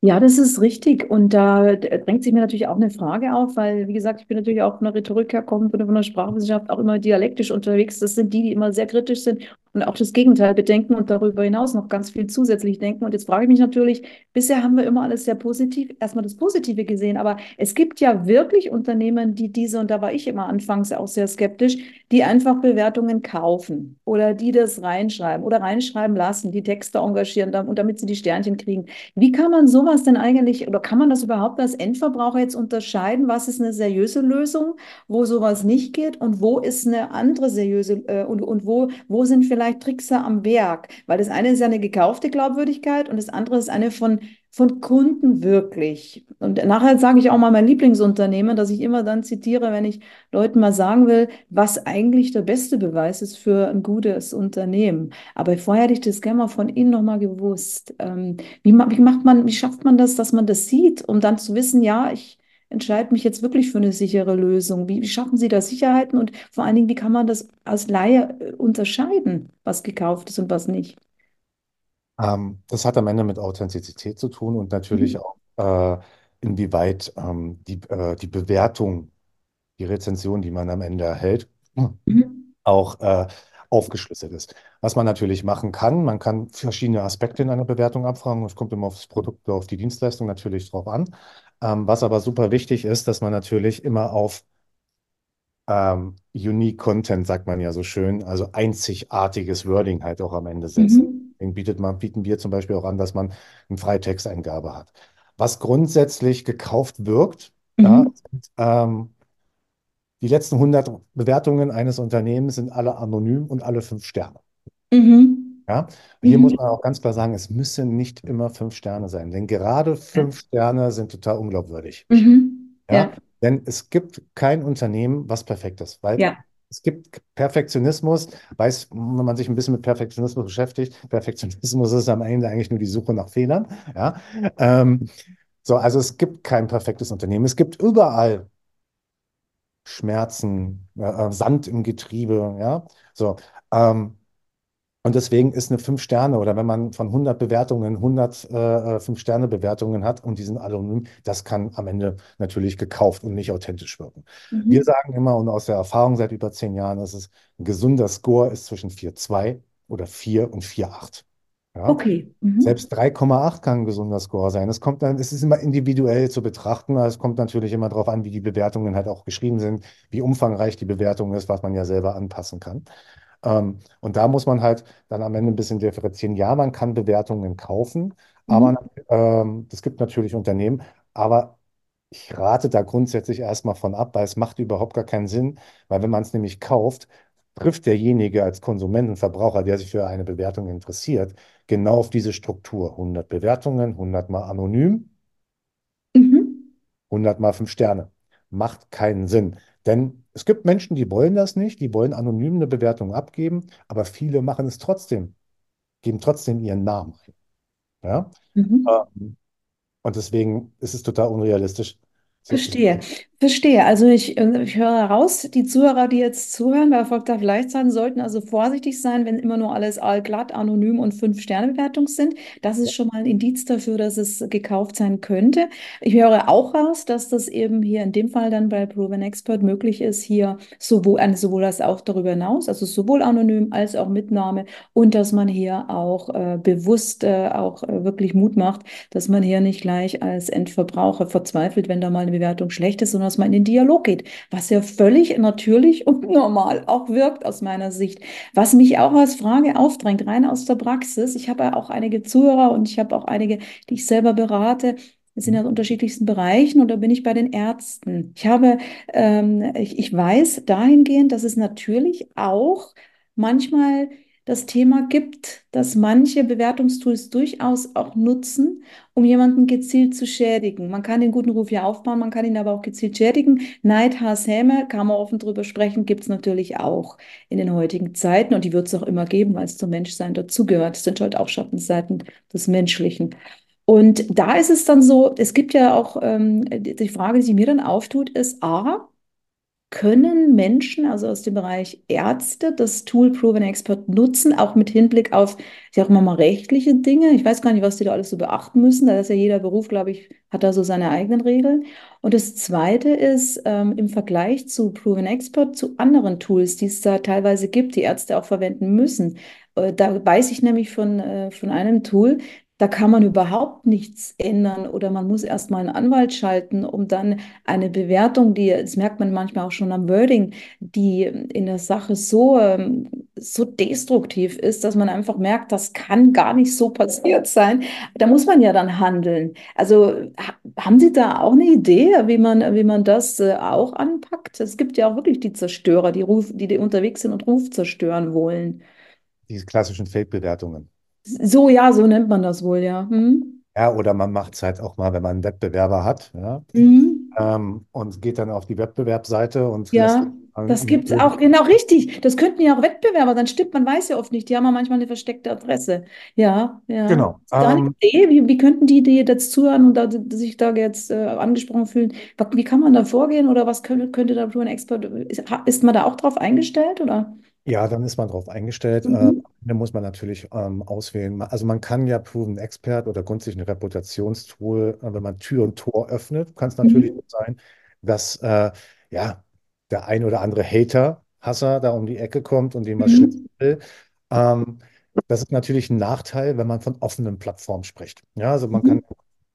[SPEAKER 1] Ja, das ist richtig. Und da drängt sich mir natürlich auch eine Frage auf, weil, wie gesagt, ich bin natürlich auch von der Rhetorik herkommend, bin von der Sprachwissenschaft auch immer dialektisch unterwegs. Das sind die, die immer sehr kritisch sind und auch das Gegenteil bedenken und darüber hinaus noch ganz viel zusätzlich denken. Und jetzt frage ich mich natürlich, bisher haben wir immer alles sehr positiv, erstmal das Positive gesehen, aber es gibt ja wirklich Unternehmen, die diese, und da war ich immer anfangs auch sehr skeptisch, die einfach Bewertungen kaufen oder die das reinschreiben oder reinschreiben lassen, die Texte engagieren und damit sie die Sternchen kriegen. Wie kann man sowas denn eigentlich oder kann man das überhaupt als Endverbraucher jetzt unterscheiden? Was ist eine seriöse Lösung, wo sowas nicht geht und wo ist eine andere seriöse äh, und, und wo, wo sind vielleicht Trickser am Werk? Weil das eine ist ja eine gekaufte Glaubwürdigkeit und das andere ist eine von von Kunden wirklich. Und nachher sage ich auch mal mein Lieblingsunternehmen, dass ich immer dann zitiere, wenn ich Leuten mal sagen will, was eigentlich der beste Beweis ist für ein gutes Unternehmen. Aber vorher hätte ich das gerne mal von Ihnen nochmal gewusst. Ähm, wie macht man, wie schafft man das, dass man das sieht, um dann zu wissen, ja, ich entscheide mich jetzt wirklich für eine sichere Lösung? Wie, wie schaffen Sie da Sicherheiten und vor allen Dingen, wie kann man das als Laie äh, unterscheiden, was gekauft ist und was nicht?
[SPEAKER 3] Ähm, das hat am Ende mit Authentizität zu tun und natürlich
[SPEAKER 1] Mhm.
[SPEAKER 3] auch, äh, inwieweit ähm, die, äh, die Bewertung, die Rezension, die man am Ende erhält,
[SPEAKER 1] Mhm.
[SPEAKER 3] auch äh, aufgeschlüsselt ist. Was man natürlich machen kann, man kann verschiedene Aspekte in einer Bewertung abfragen. Es kommt immer aufs Produkt oder auf die Dienstleistung natürlich drauf an. Ähm, was aber super wichtig ist, dass man natürlich immer auf ähm, Unique Content, sagt man ja so schön, also einzigartiges Wording halt auch am Ende setzt.
[SPEAKER 1] Mhm.
[SPEAKER 3] Deswegen bietet man, bieten wir zum Beispiel auch an, dass man eine Freitexteingabe hat. Was grundsätzlich gekauft wirkt, ja,
[SPEAKER 1] Mhm.
[SPEAKER 3] sind, ähm, die letzten 100 Bewertungen eines Unternehmens sind alle anonym und alle fünf Sterne.
[SPEAKER 1] Mhm.
[SPEAKER 3] Ja, hier muss
[SPEAKER 1] Mhm.
[SPEAKER 3] man auch ganz klar sagen, es müssen nicht immer fünf Sterne sein, denn gerade fünf Sterne sind total unglaubwürdig.
[SPEAKER 1] Mhm.
[SPEAKER 3] Ja,
[SPEAKER 1] Ja.
[SPEAKER 3] denn es gibt kein Unternehmen, was perfekt ist, weil
[SPEAKER 1] Ja.
[SPEAKER 3] es gibt Perfektionismus, weiß, wenn man sich ein bisschen mit Perfektionismus beschäftigt, Perfektionismus ist am Ende eigentlich nur die Suche nach Fehlern. Ja, ähm, so, also es gibt kein perfektes Unternehmen. Es gibt überall Schmerzen, äh, äh, Sand im Getriebe. Ja, so. Ähm, und deswegen ist eine 5 Sterne oder wenn man von 100 Bewertungen 100 äh, 5-Sterne-Bewertungen hat und die sind anonym, das kann am Ende natürlich gekauft und nicht authentisch wirken. Wir
[SPEAKER 1] Mhm.
[SPEAKER 3] sagen immer und aus der Erfahrung seit über 10 Jahren ist es, ein gesunder Score ist zwischen 4,2 oder 4 und 4,8. Ja?
[SPEAKER 1] Okay. Mhm.
[SPEAKER 3] Selbst 3,8 kann ein gesunder Score sein. Es kommt dann, es ist immer individuell zu betrachten. Es kommt natürlich immer darauf an, wie die Bewertungen halt auch geschrieben sind, wie umfangreich die Bewertung ist, was man ja selber anpassen kann. Ähm, und da muss man halt dann am Ende ein bisschen differenzieren. Ja, man kann Bewertungen kaufen,
[SPEAKER 1] Mhm.
[SPEAKER 3] aber ähm, es gibt natürlich Unternehmen, aber ich rate da grundsätzlich erstmal von ab, weil es macht überhaupt gar keinen Sinn, weil wenn man es nämlich kauft, trifft derjenige als Konsument und Verbraucher, der sich für eine Bewertung interessiert, genau auf diese Struktur. 100 Bewertungen, 100 mal anonym,
[SPEAKER 1] Mhm.
[SPEAKER 3] 100 mal 5 Sterne. Macht keinen Sinn. Denn es gibt Menschen, die wollen das nicht, die wollen anonym eine Bewertung abgeben, aber viele machen es trotzdem, geben trotzdem ihren Namen ein. Ja?
[SPEAKER 1] Mhm.
[SPEAKER 3] Ähm, Und deswegen ist es total unrealistisch.
[SPEAKER 1] Verstehe, verstehe. Also ich, äh, ich höre heraus, die Zuhörer, die jetzt zuhören, bei Erfolg darf leicht sein, sollten also vorsichtig sein, wenn immer nur alles allglatt, anonym und Fünf-Sterne-Bewertung sind. Das ist schon mal ein Indiz dafür, dass es gekauft sein könnte. Ich höre auch raus, dass das eben hier in dem Fall dann bei Proven Expert möglich ist, hier sowohl, äh, sowohl als auch darüber hinaus, also sowohl anonym als auch Mitnahme und dass man hier auch äh, bewusst äh, auch äh, wirklich Mut macht, dass man hier nicht gleich als Endverbraucher verzweifelt, wenn da mal eine Bewertung schlecht ist, sondern dass man in den Dialog geht, was ja völlig natürlich und normal auch wirkt aus meiner Sicht. Was mich auch als Frage aufdrängt, rein aus der Praxis, ich habe ja auch einige Zuhörer und ich habe auch einige, die ich selber berate. Wir sind ja in unterschiedlichsten Bereichen und da bin ich bei den Ärzten. Ich habe, ähm, ich, ich weiß dahingehend, dass es natürlich auch manchmal das Thema gibt, dass manche Bewertungstools durchaus auch nutzen, um jemanden gezielt zu schädigen. Man kann den guten Ruf ja aufbauen, man kann ihn aber auch gezielt schädigen. Neid, Hass, Häme, kann man offen drüber sprechen, gibt es natürlich auch in den heutigen Zeiten und die wird es auch immer geben, weil es zum Menschsein dazugehört. Es sind halt auch Schattenseiten des Menschlichen. Und da ist es dann so, es gibt ja auch ähm, die Frage, die mir dann auftut, ist A, können Menschen, also aus dem Bereich Ärzte, das Tool Proven Expert nutzen, auch mit Hinblick auf, ich sag mal, rechtliche Dinge? Ich weiß gar nicht, was die da alles so beachten müssen. Da ist ja jeder Beruf, glaube ich, hat da so seine eigenen Regeln. Und das Zweite ist, ähm, im Vergleich zu Proven Expert, zu anderen Tools, die es da teilweise gibt, die Ärzte auch verwenden müssen. Äh, Da weiß ich nämlich von, äh, von einem Tool, da kann man überhaupt nichts ändern oder man muss erstmal einen Anwalt schalten, um dann eine Bewertung, die, das merkt man manchmal auch schon am Wording, die in der Sache so, ähm, so destruktiv ist, dass man einfach merkt, das kann gar nicht so passiert sein. Da muss man ja dann handeln. Also ha- haben Sie da auch eine Idee, wie man, wie man das äh, auch anpackt? Es gibt ja auch wirklich die Zerstörer, die Ruf, die, unterwegs sind und Ruf zerstören wollen.
[SPEAKER 3] Diese klassischen Fake-Bewertungen.
[SPEAKER 1] So, ja, so nennt man das wohl, ja. Hm?
[SPEAKER 3] Ja, oder man macht es halt auch mal, wenn man einen Wettbewerber hat, ja,
[SPEAKER 1] Mhm.
[SPEAKER 3] ähm, und geht dann auf die Wettbewerbsseite und
[SPEAKER 1] Ja, das gibt es auch, genau richtig. Das könnten ja auch Wettbewerber, dann stimmt, man weiß ja oft nicht, die haben ja manchmal eine versteckte Adresse. Ja, ja.
[SPEAKER 3] genau.
[SPEAKER 1] Eine
[SPEAKER 3] Ähm,
[SPEAKER 1] Idee? Wie, wie könnten die, die jetzt zuhören und da, sich da jetzt äh, angesprochen fühlen, wie kann man da vorgehen oder was könnte, könnte da ein Expert? Ist, ist man da auch drauf eingestellt oder?
[SPEAKER 3] Ja, dann ist man darauf eingestellt.
[SPEAKER 1] Mhm.
[SPEAKER 3] dann muss man natürlich ähm, auswählen. Also man kann ja Proven Expert oder grundsätzlich ein Reputationstool, äh, wenn man Tür und Tor öffnet, kann es natürlich
[SPEAKER 1] Mhm.
[SPEAKER 3] sein, dass äh, ja der ein oder andere Hater, Hasser da um die Ecke kommt und dem was
[SPEAKER 1] Mhm.
[SPEAKER 3] will. Ähm, das ist natürlich ein Nachteil, wenn man von offenen Plattformen spricht. Ja, also man
[SPEAKER 1] Mhm.
[SPEAKER 3] kann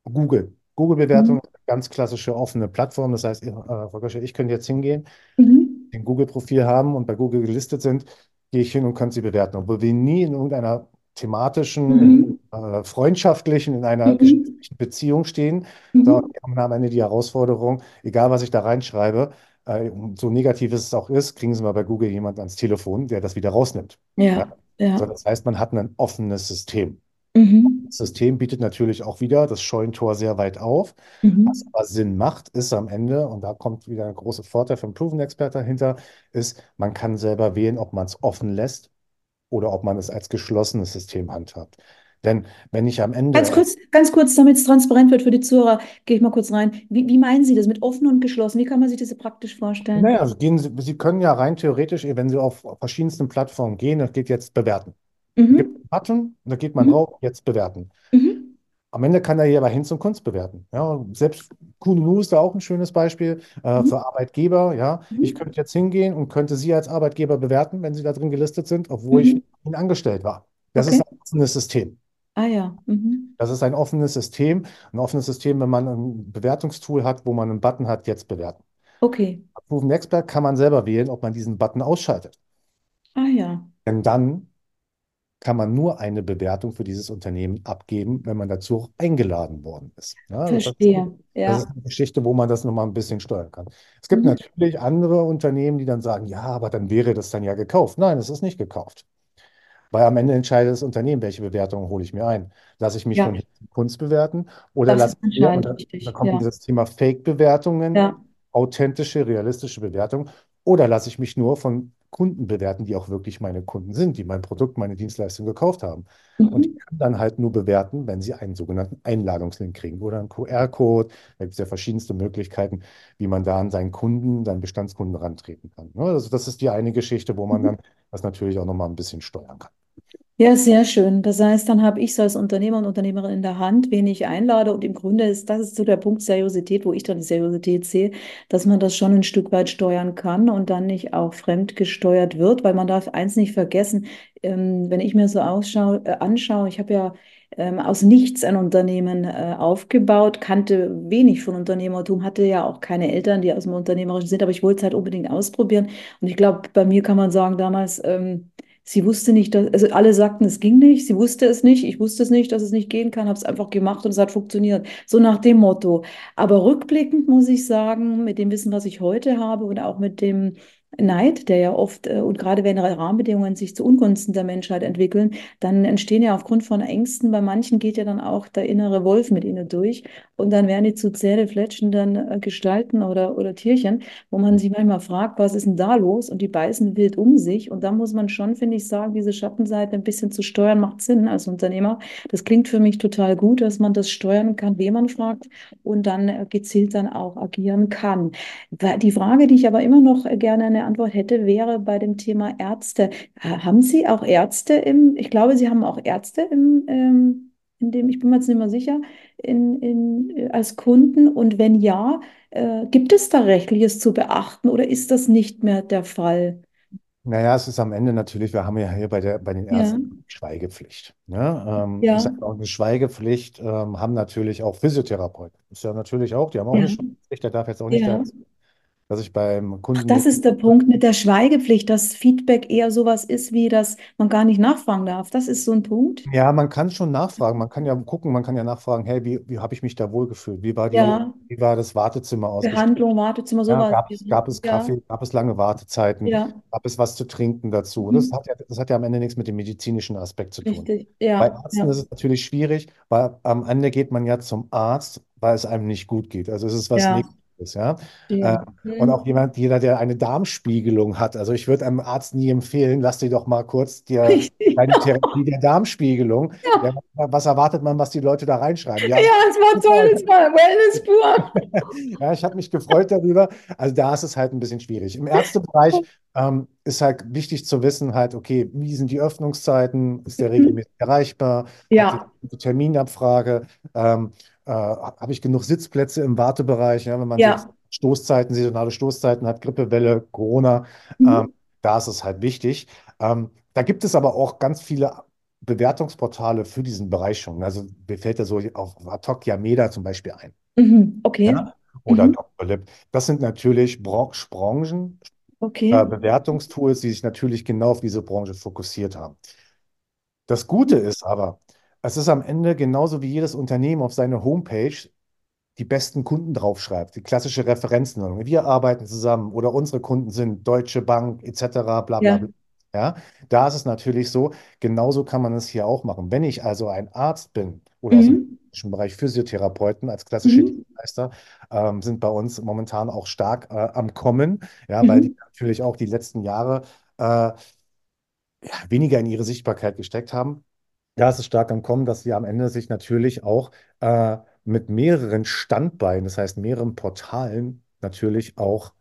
[SPEAKER 3] Google. Google-Bewertung
[SPEAKER 1] Mhm.
[SPEAKER 3] ganz klassische offene Plattform. Das heißt, äh, Frau Gösche, ich könnte jetzt hingehen
[SPEAKER 1] Mhm.
[SPEAKER 3] Ein Google-Profil haben und bei Google gelistet sind, gehe ich hin und kann sie bewerten. Obwohl wir nie in irgendeiner thematischen,
[SPEAKER 1] Mhm.
[SPEAKER 3] äh, freundschaftlichen, in einer
[SPEAKER 1] Mhm.
[SPEAKER 3] Beziehung stehen, sondern
[SPEAKER 1] Mhm.
[SPEAKER 3] wir haben am Ende die Herausforderung, egal was ich da reinschreibe, äh, so negativ es auch ist, kriegen Sie mal bei Google jemand ans Telefon, der das wieder rausnimmt. Ja?
[SPEAKER 1] Ja,
[SPEAKER 3] So,
[SPEAKER 1] ja.
[SPEAKER 3] das heißt, man hat ein offenes System.
[SPEAKER 1] Mhm.
[SPEAKER 3] Das System bietet natürlich auch wieder das Scheunentor sehr weit auf. Was
[SPEAKER 1] Mhm.
[SPEAKER 3] aber Sinn macht, ist am Ende, und da kommt wieder ein großer Vorteil vom Proven Expert dahinter, ist, man kann selber wählen, ob man es offen lässt oder ob man es als geschlossenes System handhabt. Denn wenn ich am
[SPEAKER 1] Ganz
[SPEAKER 3] Ende,
[SPEAKER 1] kurz, ganz kurz, damit es transparent wird für die Zuhörer, gehe ich mal kurz rein. Wie, wie meinen Sie das mit offen und geschlossen? Wie kann man sich das praktisch vorstellen?
[SPEAKER 3] naja, also gehen Sie, Sie können ja rein theoretisch, wenn Sie auf verschiedensten Plattformen gehen, da geht jetzt bewerten.
[SPEAKER 1] Mhm.
[SPEAKER 3] Button, da geht man
[SPEAKER 1] Mhm.
[SPEAKER 3] drauf, jetzt bewerten.
[SPEAKER 1] Mhm.
[SPEAKER 3] Am Ende kann er hier aber Hinz und Kunst bewerten. Ja, selbst Kununu ist da auch ein schönes Beispiel äh,
[SPEAKER 1] Mhm.
[SPEAKER 3] für Arbeitgeber. Ja, ich
[SPEAKER 1] Mhm.
[SPEAKER 3] könnte jetzt hingehen und könnte Sie als Arbeitgeber bewerten, wenn Sie da drin gelistet sind, obwohl ich
[SPEAKER 1] Mhm.
[SPEAKER 3] Ihnen angestellt war. Das ist
[SPEAKER 1] Okay.
[SPEAKER 3] ein offenes System.
[SPEAKER 1] Ah ja. Mhm.
[SPEAKER 3] Das ist ein offenes System. Ein offenes System, wenn man ein Bewertungstool hat, wo man einen Button hat, jetzt bewerten.
[SPEAKER 1] Okay.
[SPEAKER 3] Bei Proven Expert kann man selber wählen, ob man diesen Button ausschaltet.
[SPEAKER 1] Ah ja.
[SPEAKER 3] Denn dann kann man nur eine Bewertung für dieses Unternehmen abgeben, wenn man dazu auch eingeladen worden ist. Ja, das ist,
[SPEAKER 1] Verstehe.
[SPEAKER 3] das ist
[SPEAKER 1] Ja.
[SPEAKER 3] eine Geschichte, wo man das nochmal ein bisschen steuern kann. Es gibt
[SPEAKER 1] Mhm.
[SPEAKER 3] natürlich andere Unternehmen, die dann sagen, ja, aber dann wäre das dann ja gekauft. Nein, es ist nicht gekauft. Weil am Ende entscheidet das Unternehmen, welche Bewertung hole ich mir ein. Lasse ich mich
[SPEAKER 1] Ja,
[SPEAKER 3] von Kunst bewerten oder
[SPEAKER 1] das
[SPEAKER 3] lasse
[SPEAKER 1] ist
[SPEAKER 3] ich mir, und
[SPEAKER 1] entscheidend
[SPEAKER 3] da, kommt
[SPEAKER 1] Ja.
[SPEAKER 3] das Thema Fake-Bewertungen, authentische, realistische Bewertung, oder lasse ich mich nur von Kunden bewerten, die auch wirklich meine Kunden sind, die mein Produkt, meine Dienstleistung gekauft haben. Und die
[SPEAKER 1] Mhm.
[SPEAKER 3] können dann halt nur bewerten, wenn sie einen sogenannten Einladungslink kriegen oder einen QR-Code. Da gibt es ja verschiedenste Möglichkeiten, wie man da an seinen Kunden, seinen Bestandskunden rantreten kann. Ne? Also das ist die eine Geschichte, wo man
[SPEAKER 1] Mhm.
[SPEAKER 3] dann das natürlich auch nochmal ein bisschen steuern kann.
[SPEAKER 1] Ja, sehr schön. Das heißt, dann habe ich so als Unternehmer und Unternehmerin in der Hand, wen ich einlade. Und im Grunde ist das ist so der Punkt Seriosität, wo ich dann die Seriosität sehe, dass man das schon ein Stück weit steuern kann und dann nicht auch fremdgesteuert wird, weil man darf eins nicht vergessen, ähm, wenn ich mir so ausschaue, äh, anschaue, ich habe ja ähm, aus nichts ein Unternehmen äh, aufgebaut, kannte wenig von Unternehmertum, hatte ja auch keine Eltern, die aus dem Unternehmerischen sind, aber ich wollte es halt unbedingt ausprobieren. Und ich glaube, bei mir kann man sagen, damals, ähm, Sie wusste nicht, dass, also alle sagten, es ging nicht, sie wusste es nicht, ich wusste es nicht, dass es nicht gehen kann, habe es einfach gemacht und es hat funktioniert. So nach dem Motto. Aber rückblickend muss ich sagen, mit dem Wissen, was ich heute habe und auch mit dem Neid, der ja oft äh, und gerade wenn Rahmenbedingungen sich zu Ungunsten der Menschheit entwickeln, dann entstehen ja aufgrund von Ängsten, bei manchen geht ja dann auch der innere Wolf mit ihnen durch und dann werden die zu zähnefletschenden äh, Gestalten oder, oder Tierchen, wo man sich manchmal fragt, was ist denn da los? Und die beißen wild um sich. Und da muss man schon, finde ich, sagen, diese Schattenseite ein bisschen zu steuern, macht Sinn als Unternehmer. Das klingt für mich total gut, dass man das steuern kann, wen man fragt und dann äh, gezielt dann auch agieren kann. Die Frage, die ich aber immer noch gerne eine Antwort hätte, wäre bei dem Thema Ärzte. Ha- Haben Sie auch Ärzte im, ich glaube, Sie haben auch Ärzte im, ähm, in dem, ich bin mir jetzt nicht mehr sicher, in, in, äh, als Kunden? Und wenn ja, äh, gibt es da Rechtliches zu beachten oder ist das nicht mehr der Fall?
[SPEAKER 3] Naja, es ist am Ende natürlich, wir haben ja hier bei der, bei den
[SPEAKER 1] Ja,
[SPEAKER 3] Ärzten Schweigepflicht. Ne? Ähm, ist
[SPEAKER 1] ja,
[SPEAKER 3] halt auch eine Schweigepflicht, ähm, haben natürlich auch Physiotherapeuten. Ist ja natürlich auch, die haben auch eine
[SPEAKER 1] ja,
[SPEAKER 3] Schweigepflicht, der darf jetzt auch nicht
[SPEAKER 1] ja.
[SPEAKER 3] Dass ich beim
[SPEAKER 1] Ach,
[SPEAKER 3] Kunden
[SPEAKER 1] das
[SPEAKER 3] nicht
[SPEAKER 1] ist der Punkt mit der Schweigepflicht, dass Feedback eher sowas ist, wie dass man gar nicht nachfragen darf. Das ist so ein Punkt.
[SPEAKER 3] Ja, man kann schon nachfragen. Man kann ja gucken, man kann ja nachfragen, hey, wie, wie habe ich mich da wohlgefühlt? Wie war die,
[SPEAKER 1] Ja,
[SPEAKER 3] wie war das Wartezimmer ausgestattet?
[SPEAKER 1] Behandlung, Wartezimmer,
[SPEAKER 3] Ja,
[SPEAKER 1] sowas.
[SPEAKER 3] gab es, gab es
[SPEAKER 1] Ja,
[SPEAKER 3] Kaffee, gab es lange Wartezeiten,
[SPEAKER 1] ja,
[SPEAKER 3] gab es was zu trinken dazu? Das
[SPEAKER 1] mhm.
[SPEAKER 3] hat ja, das hat ja am Ende nichts mit dem medizinischen Aspekt zu tun.
[SPEAKER 1] Richtig.
[SPEAKER 3] Bei
[SPEAKER 1] Ja,
[SPEAKER 3] Ärzten
[SPEAKER 1] ja,
[SPEAKER 3] ist es natürlich schwierig, weil am Ende geht man ja zum Arzt, weil es einem nicht gut geht. Also es ist was
[SPEAKER 1] ja,
[SPEAKER 3] Negatives, ja. Äh,
[SPEAKER 1] stimmt.
[SPEAKER 3] und auch jemand, jeder, der eine Darmspiegelung hat. Also ich würde einem Arzt nie empfehlen, lass dir doch mal kurz
[SPEAKER 1] Richtig.
[SPEAKER 3] eine Therapie der Darmspiegelung. Ja,
[SPEAKER 1] Ja,
[SPEAKER 3] was erwartet man, was die Leute da reinschreiben? Ja,
[SPEAKER 1] ja, es war toll, es war Wellness pur.
[SPEAKER 3] Ja, ich habe mich gefreut darüber. Also da ist es halt ein bisschen schwierig. Im Ärztebereich ähm, ist halt wichtig zu wissen, halt, okay, wie sind die Öffnungszeiten? Ist der
[SPEAKER 1] Mhm.
[SPEAKER 3] regelmäßig erreichbar? Die,
[SPEAKER 1] Ja,
[SPEAKER 3] die Terminabfrage? Ähm, äh, habe ich genug Sitzplätze im Wartebereich? Ja, wenn man
[SPEAKER 1] ja.
[SPEAKER 3] Stoßzeiten, saisonale Stoßzeiten hat, Grippewelle, Corona, ähm,
[SPEAKER 1] Mhm.
[SPEAKER 3] da ist es halt wichtig. Ähm, da gibt es aber auch ganz viele Bewertungsportale für diesen Bereich schon. Also mir fällt da so auf ad hoc Yameda zum Beispiel ein
[SPEAKER 1] Mhm. Okay.
[SPEAKER 3] ja, oder
[SPEAKER 1] Mhm.
[SPEAKER 3] Dr. Lip. Das sind natürlich Bran Branchen,
[SPEAKER 1] Okay.
[SPEAKER 3] äh, Bewertungstools, die sich natürlich genau auf diese Branche fokussiert haben. Das Gute ist aber, es ist am Ende genauso wie jedes Unternehmen auf seine Homepage die besten Kunden draufschreibt, die klassische Referenznennung. Wir arbeiten zusammen oder unsere Kunden sind Deutsche Bank etc. bla bla
[SPEAKER 1] Ja.
[SPEAKER 3] bla. Ja, da ist es natürlich so, genauso kann man es hier auch machen. Wenn ich also ein Arzt bin oder aus dem
[SPEAKER 1] Mhm.
[SPEAKER 3] medizinischen Bereich Physiotherapeuten als klassische
[SPEAKER 1] Mhm.
[SPEAKER 3] Dienstleister, ähm, sind bei uns momentan auch stark äh, am Kommen, ja, weil die
[SPEAKER 1] Mhm.
[SPEAKER 3] natürlich auch die letzten Jahre äh, ja, weniger in ihre Sichtbarkeit gesteckt haben. Ja, es ist stark am Kommen, dass sie am Ende sich natürlich auch äh, mit mehreren Standbeinen, das heißt mehreren Portalen, natürlich auch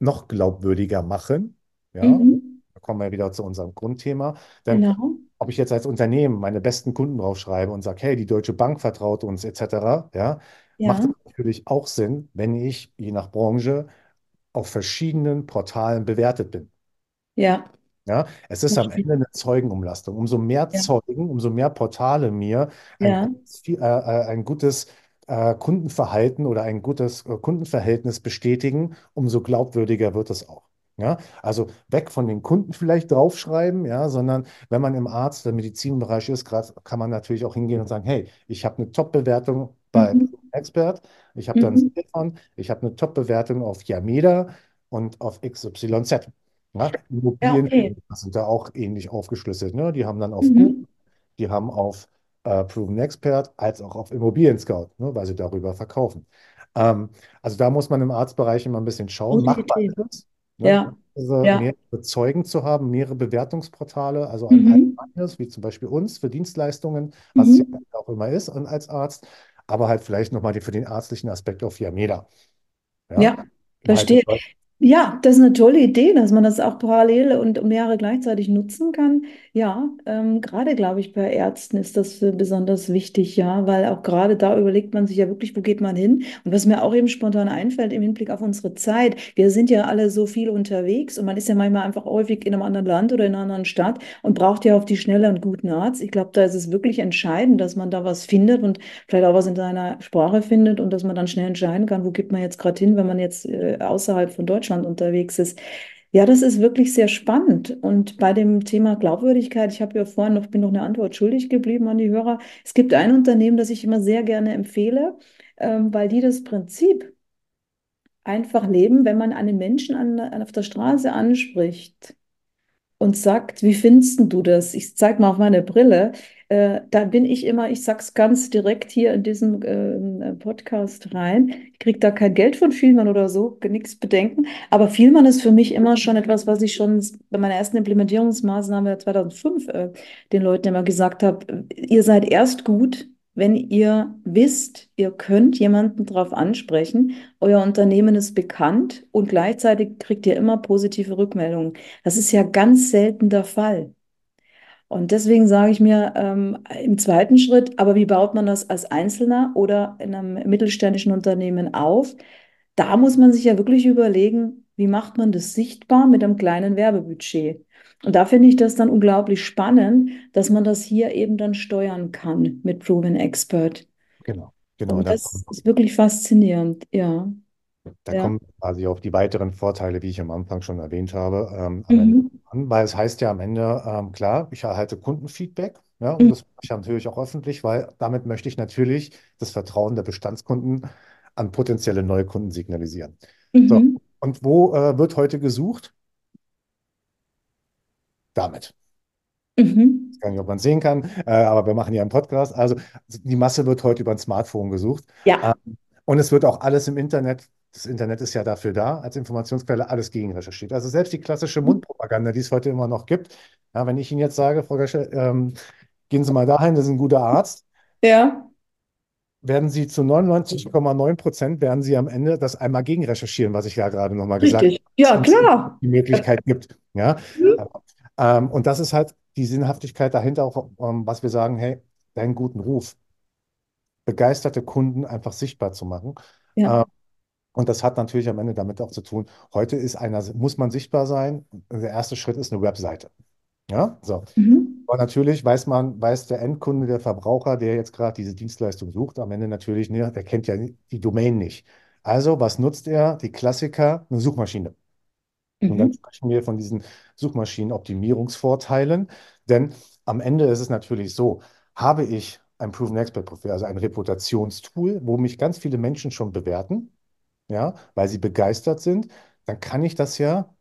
[SPEAKER 3] noch glaubwürdiger machen. Ja,
[SPEAKER 1] Mhm.
[SPEAKER 3] da kommen wir wieder zu unserem Grundthema. Denn
[SPEAKER 1] Genau.
[SPEAKER 3] ob ich jetzt als Unternehmen meine besten Kunden draufschreibe und sage, hey, die Deutsche Bank vertraut uns etc., ja, macht
[SPEAKER 1] Ja,
[SPEAKER 3] es natürlich auch Sinn, wenn ich je nach Branche auf verschiedenen Portalen bewertet bin.
[SPEAKER 1] ja,
[SPEAKER 3] Ja, es ist am. Ende eine Zeugenumlastung. Umso mehr
[SPEAKER 1] Ja,
[SPEAKER 3] Zeugen, umso mehr Portale mir ein
[SPEAKER 1] ja,
[SPEAKER 3] gutes, äh, äh, ein gutes äh, Kundenverhalten oder ein gutes äh, Kundenverhältnis bestätigen, umso glaubwürdiger wird es auch. Ja, also weg von den Kunden vielleicht draufschreiben, ja, sondern wenn man im Arzt- oder Medizinbereich ist, grad, kann man natürlich auch hingehen und sagen, hey, ich habe eine Top-Bewertung bei
[SPEAKER 1] mhm.
[SPEAKER 3] Expert, ich habe dann
[SPEAKER 1] Mhm.
[SPEAKER 3] Stefan, ich habe eine Top-Bewertung auf Yameda und auf XYZ. Ja,
[SPEAKER 1] Ja,
[SPEAKER 3] Immobilien
[SPEAKER 1] okay.
[SPEAKER 3] sind da auch ähnlich aufgeschlüsselt. Ne? Die haben dann auf Google,
[SPEAKER 1] Mhm.
[SPEAKER 3] die haben auf äh, Proven Expert als auch auf Immobilien Scout, ne? Weil sie darüber verkaufen. Ähm, also da muss man im Arztbereich immer ein bisschen schauen.
[SPEAKER 1] Gute
[SPEAKER 3] ist es, ne?
[SPEAKER 1] Ja,
[SPEAKER 3] Also
[SPEAKER 1] ja.
[SPEAKER 3] mehrere Zeugen zu haben, mehrere Bewertungsportale, also ein
[SPEAKER 1] Mhm.
[SPEAKER 3] wie zum Beispiel uns für Dienstleistungen, was es ja
[SPEAKER 1] Mhm.
[SPEAKER 3] auch immer ist und als Arzt, aber halt vielleicht nochmal für den ärztlichen Aspekt auf Yameda. Ja,
[SPEAKER 1] Ja,
[SPEAKER 3] halt
[SPEAKER 1] verstehe.
[SPEAKER 3] Leute
[SPEAKER 1] Ja, das ist eine tolle Idee, dass man das auch parallel und mehrere gleichzeitig nutzen kann. Ja, ähm, gerade glaube ich, bei Ärzten ist das äh, besonders wichtig, ja, weil auch gerade da überlegt man sich ja wirklich, wo geht man hin? Und was mir auch eben spontan einfällt im Hinblick auf unsere Zeit, wir sind ja alle so viel unterwegs und man ist ja manchmal einfach häufig in einem anderen Land oder in einer anderen Stadt und braucht ja auf die Schnelle einen guten Arzt. Ich glaube, da ist es wirklich entscheidend, dass man da was findet und vielleicht auch was in seiner Sprache findet und dass man dann schnell entscheiden kann, wo geht man jetzt gerade hin, wenn man jetzt äh, außerhalb von Deutschland unterwegs ist. Ja, das ist wirklich sehr spannend. Und bei dem Thema Glaubwürdigkeit, ich habe ja vorhin noch, bin noch eine Antwort schuldig geblieben an die Hörer. Es gibt ein Unternehmen, das ich immer sehr gerne empfehle, ähm, weil die das Prinzip einfach leben, wenn man einen Menschen an, an auf der Straße anspricht und sagt, wie findest du das? Ich zeige mal auf meine Brille. Äh, da bin ich immer, ich sag's ganz direkt hier in diesem äh, Podcast rein. Ich kriege da kein Geld von Vielmann oder so, nichts bedenken. Aber Vielmann ist für mich immer schon etwas, was ich schon bei meiner ersten Implementierungsmaßnahme 2005 äh, den Leuten immer gesagt habe. Ihr seid erst gut, wenn ihr wisst, ihr könnt jemanden darauf ansprechen, euer Unternehmen ist bekannt und gleichzeitig kriegt ihr immer positive Rückmeldungen. Das ist ja ganz selten der Fall. Und deswegen sage ich mir ähm, im zweiten Schritt, aber wie baut man das als Einzelner oder in einem mittelständischen Unternehmen auf? Da muss man sich ja wirklich überlegen, Wie macht man das sichtbar mit einem kleinen Werbebudget? Und da finde ich das dann unglaublich spannend, dass man das hier eben dann steuern kann mit Proven Expert.
[SPEAKER 3] Genau, genau.
[SPEAKER 1] Und
[SPEAKER 3] Da
[SPEAKER 1] das ist wirklich faszinierend, ja.
[SPEAKER 3] Da
[SPEAKER 1] Ja.
[SPEAKER 3] kommen quasi auf die weiteren Vorteile, wie ich am Anfang schon erwähnt habe, ähm,
[SPEAKER 1] Mhm.
[SPEAKER 3] an, weil es heißt ja am Ende, ähm, klar, ich erhalte Kundenfeedback, ja, und
[SPEAKER 1] Mhm.
[SPEAKER 3] das mache ich natürlich auch öffentlich, weil damit möchte ich natürlich das Vertrauen der Bestandskunden an potenzielle neue Kunden signalisieren. So,
[SPEAKER 1] Mhm.
[SPEAKER 3] und wo äh, wird heute gesucht? Damit.
[SPEAKER 1] Mhm.
[SPEAKER 3] Ich weiß nicht, ob man es sehen kann, äh, aber wir machen ja einen Podcast. Also die Masse wird heute über ein Smartphone gesucht.
[SPEAKER 1] Ja.
[SPEAKER 3] Ähm, und es wird auch alles im Internet, das Internet ist ja dafür da, als Informationsquelle, alles gegenrecherchiert. Also selbst die klassische Mundpropaganda, die es heute immer noch gibt. Ja, wenn ich Ihnen jetzt sage, Frau Göschel, ähm, gehen Sie mal dahin, das ist ein guter Arzt,
[SPEAKER 1] Ja.
[SPEAKER 3] werden Sie zu 99,9 Prozent werden Sie am Ende das einmal gegenrecherchieren, was ich ja gerade nochmal gesagt habe.
[SPEAKER 1] Ja, klar.
[SPEAKER 3] die Möglichkeit gibt. Ja,
[SPEAKER 1] Mhm.
[SPEAKER 3] ähm, und das ist halt die Sinnhaftigkeit dahinter, auch, ähm, was wir sagen, hey, deinen guten Ruf, begeisterte Kunden einfach sichtbar zu machen.
[SPEAKER 1] Ja.
[SPEAKER 3] Und das hat natürlich am Ende damit auch zu tun. Heute ist einer, muss man sichtbar sein. Der erste Schritt ist eine Webseite. Ja, so.
[SPEAKER 1] Mhm.
[SPEAKER 3] Aber natürlich weiß man, weiß der Endkunde, der Verbraucher, der jetzt gerade diese Dienstleistung sucht, am Ende natürlich, ne, der kennt ja die Domain nicht. Also, was nutzt er? Die Klassiker, eine Suchmaschine. Und dann
[SPEAKER 1] Mhm.
[SPEAKER 3] sprechen wir von diesen Suchmaschinenoptimierungsvorteilen. Denn am Ende ist es natürlich so, habe ich ein Proven Expert Profil, also ein Reputationstool, wo mich ganz viele Menschen schon bewerten, ja, weil sie begeistert sind, dann kann ich das ja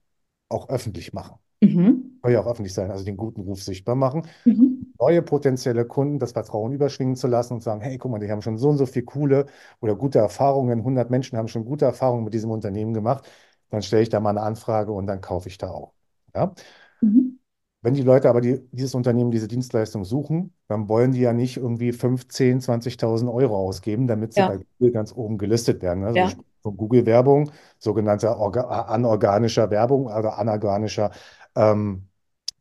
[SPEAKER 3] auch öffentlich machen.
[SPEAKER 1] Mhm.
[SPEAKER 3] Soll ja auch öffentlich sein, also den guten Ruf sichtbar machen,
[SPEAKER 1] Mhm.
[SPEAKER 3] neue potenzielle Kunden das Vertrauen überschwingen zu lassen und sagen, hey, guck mal, die haben schon so und so viel coole oder gute Erfahrungen, 100 Menschen haben schon gute Erfahrungen mit diesem Unternehmen gemacht, dann stelle ich da mal eine Anfrage und dann kaufe ich da auch. Ja?
[SPEAKER 1] Mhm.
[SPEAKER 3] Wenn die Leute aber die, dieses Unternehmen diese Dienstleistung suchen, dann wollen die ja nicht irgendwie 5, 10, 20.000 Euro ausgeben, damit sie
[SPEAKER 1] Ja.
[SPEAKER 3] bei Google ganz oben gelistet werden. Also
[SPEAKER 1] Ja.
[SPEAKER 3] Von Google-Werbung, sogenannter orga anorganischer Werbung oder anorganischer ähm,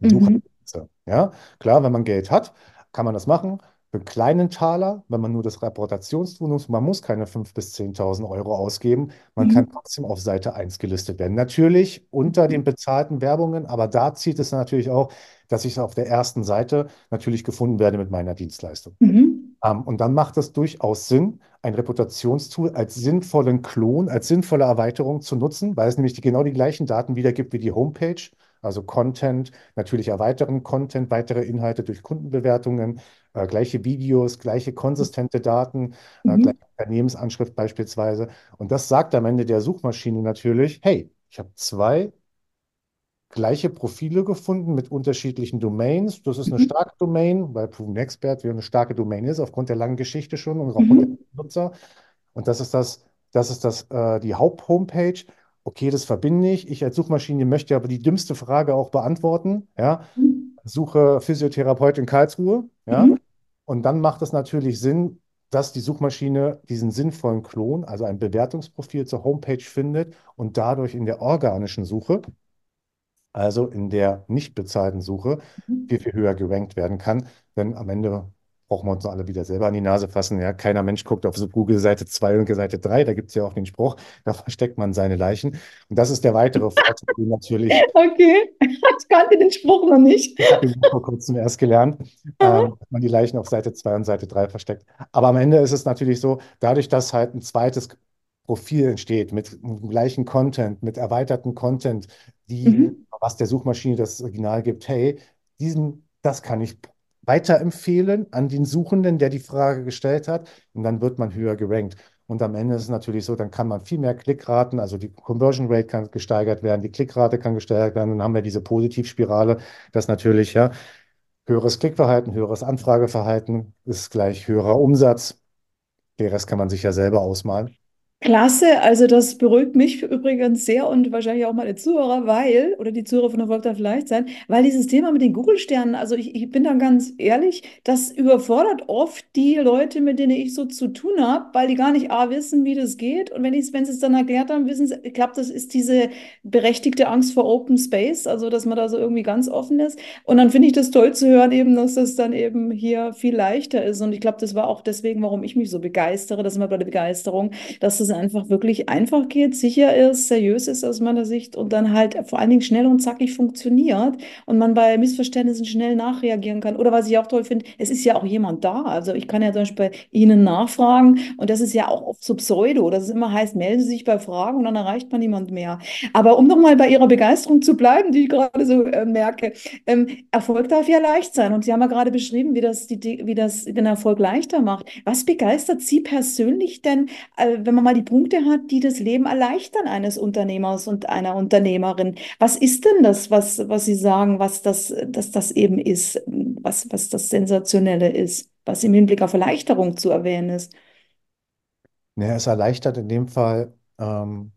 [SPEAKER 1] Mhm.
[SPEAKER 3] Ja, klar, wenn man Geld hat, kann man das machen. Für einen kleinen Taler, wenn man nur das Reputationstool nutzt, man muss keine 5.000 bis 10.000 Euro ausgeben. Man kann
[SPEAKER 1] Mhm.
[SPEAKER 3] trotzdem auf Seite 1 gelistet werden. Natürlich unter den bezahlten Werbungen, aber da zieht es natürlich auch, dass ich auf der ersten Seite natürlich gefunden werde mit meiner Dienstleistung.
[SPEAKER 1] Mhm.
[SPEAKER 3] Ähm, und dann macht es durchaus Sinn, ein Reputationstool als sinnvollen Klon, als sinnvolle Erweiterung zu nutzen, weil es nämlich die, genau die gleichen Daten wiedergibt wie die Homepage, also Content, natürlich erweiteren Content, weitere Inhalte durch Kundenbewertungen, äh, gleiche Videos, gleiche konsistente Daten, äh,
[SPEAKER 1] Mhm.
[SPEAKER 3] gleiche Unternehmensanschrift beispielsweise. Und das sagt am Ende der Suchmaschine natürlich, hey, ich habe zwei gleiche Profile gefunden mit unterschiedlichen Domains. Das ist eine
[SPEAKER 1] Mhm.
[SPEAKER 3] starke Domain, weil Proven Expert wie eine starke Domain ist, aufgrund der langen Geschichte schon und der
[SPEAKER 1] Mhm.
[SPEAKER 3] Nutzer. Und das ist das, das ist das, äh, die Haupt-Homepage. Okay, das verbinde ich. Ich als Suchmaschine möchte aber die dümmste Frage auch beantworten. Ja,
[SPEAKER 1] Mhm.
[SPEAKER 3] suche Physiotherapeut in Karlsruhe. Ja,
[SPEAKER 1] Mhm.
[SPEAKER 3] und dann macht es natürlich Sinn, dass die Suchmaschine diesen sinnvollen Klon, also ein Bewertungsprofil zur Homepage findet und dadurch in der organischen Suche also in der nicht bezahlten Suche,
[SPEAKER 1] Mhm.
[SPEAKER 3] viel, viel höher gerankt werden kann. Denn am Ende brauchen wir uns alle wieder selber an die Nase fassen. Ja, keiner Mensch guckt auf so Google Seite 2 und Seite 3. Da gibt es ja auch den Spruch, da versteckt man seine Leichen. Und das ist der weitere Vorteil, den natürlich,
[SPEAKER 1] Okay, ich kannte den Spruch noch nicht.
[SPEAKER 3] ich habe ihn vor kurzem erst gelernt, ähm, dass man die Leichen auf Seite 2 und Seite 3 versteckt. Aber am Ende ist es natürlich so, dadurch, dass halt ein zweites Profil entsteht mit gleichen Content, mit erweiterten Content, die,
[SPEAKER 1] Mhm.
[SPEAKER 3] was der Suchmaschine das Signal gibt, hey, diesen, das kann ich weiterempfehlen an den Suchenden, der die Frage gestellt hat, und dann wird man höher gerankt. Und am Ende ist es natürlich so, dann kann man viel mehr Klickraten, also die Conversion Rate kann gesteigert werden, die Klickrate kann gesteigert werden, und dann haben wir diese Positivspirale, dass natürlich, ja, höheres Klickverhalten, höheres Anfrageverhalten ist gleich höherer Umsatz. Den Rest kann man sich ja selber ausmalen.
[SPEAKER 1] Klasse, also das beruhigt mich übrigens sehr und wahrscheinlich auch meine Zuhörer, weil, oder die Zuhörer von Erfolg darf leicht sein, weil dieses Thema mit den Google-Sternen, also ich, ich bin da ganz ehrlich, das überfordert oft die Leute, mit denen ich so zu tun habe, weil die gar nicht A wissen, wie das geht. Und wenn ich, wenn sie es dann erklärt haben, wissen sie, ich glaube, das ist diese berechtigte Angst vor Open Space, also dass man da so irgendwie ganz offen ist. Und dann finde ich das toll zu hören, eben, dass das dann eben hier viel leichter ist. Und ich glaube, das war auch deswegen, warum ich mich so begeistere, das ist immer bei der Begeisterung, dass das einfach wirklich einfach geht, sicher ist, seriös ist aus meiner Sicht und dann halt vor allen Dingen schnell und zackig funktioniert und man bei Missverständnissen schnell nachreagieren kann. Oder was ich auch toll finde, es ist ja auch jemand da. Also ich kann ja zum Beispiel bei Ihnen nachfragen und das ist ja auch oft so Pseudo, dass es immer heißt, melden Sie sich bei Fragen und dann erreicht man niemand mehr. Aber um nochmal bei Ihrer Begeisterung zu bleiben, die ich gerade so äh, merke, ähm, Erfolg darf ja leicht sein und Sie haben ja gerade beschrieben, wie das, die, wie das den Erfolg leichter macht. Was begeistert Sie persönlich denn, äh, wenn man mal die Punkte hat, die das Leben erleichtern eines Unternehmers und einer Unternehmerin? Was ist denn das, was, was Sie sagen, was das, dass das eben ist, was, was das Sensationelle ist, was im Hinblick auf Erleichterung zu erwähnen ist?
[SPEAKER 3] Naja, es erleichtert in dem Fall, ähm,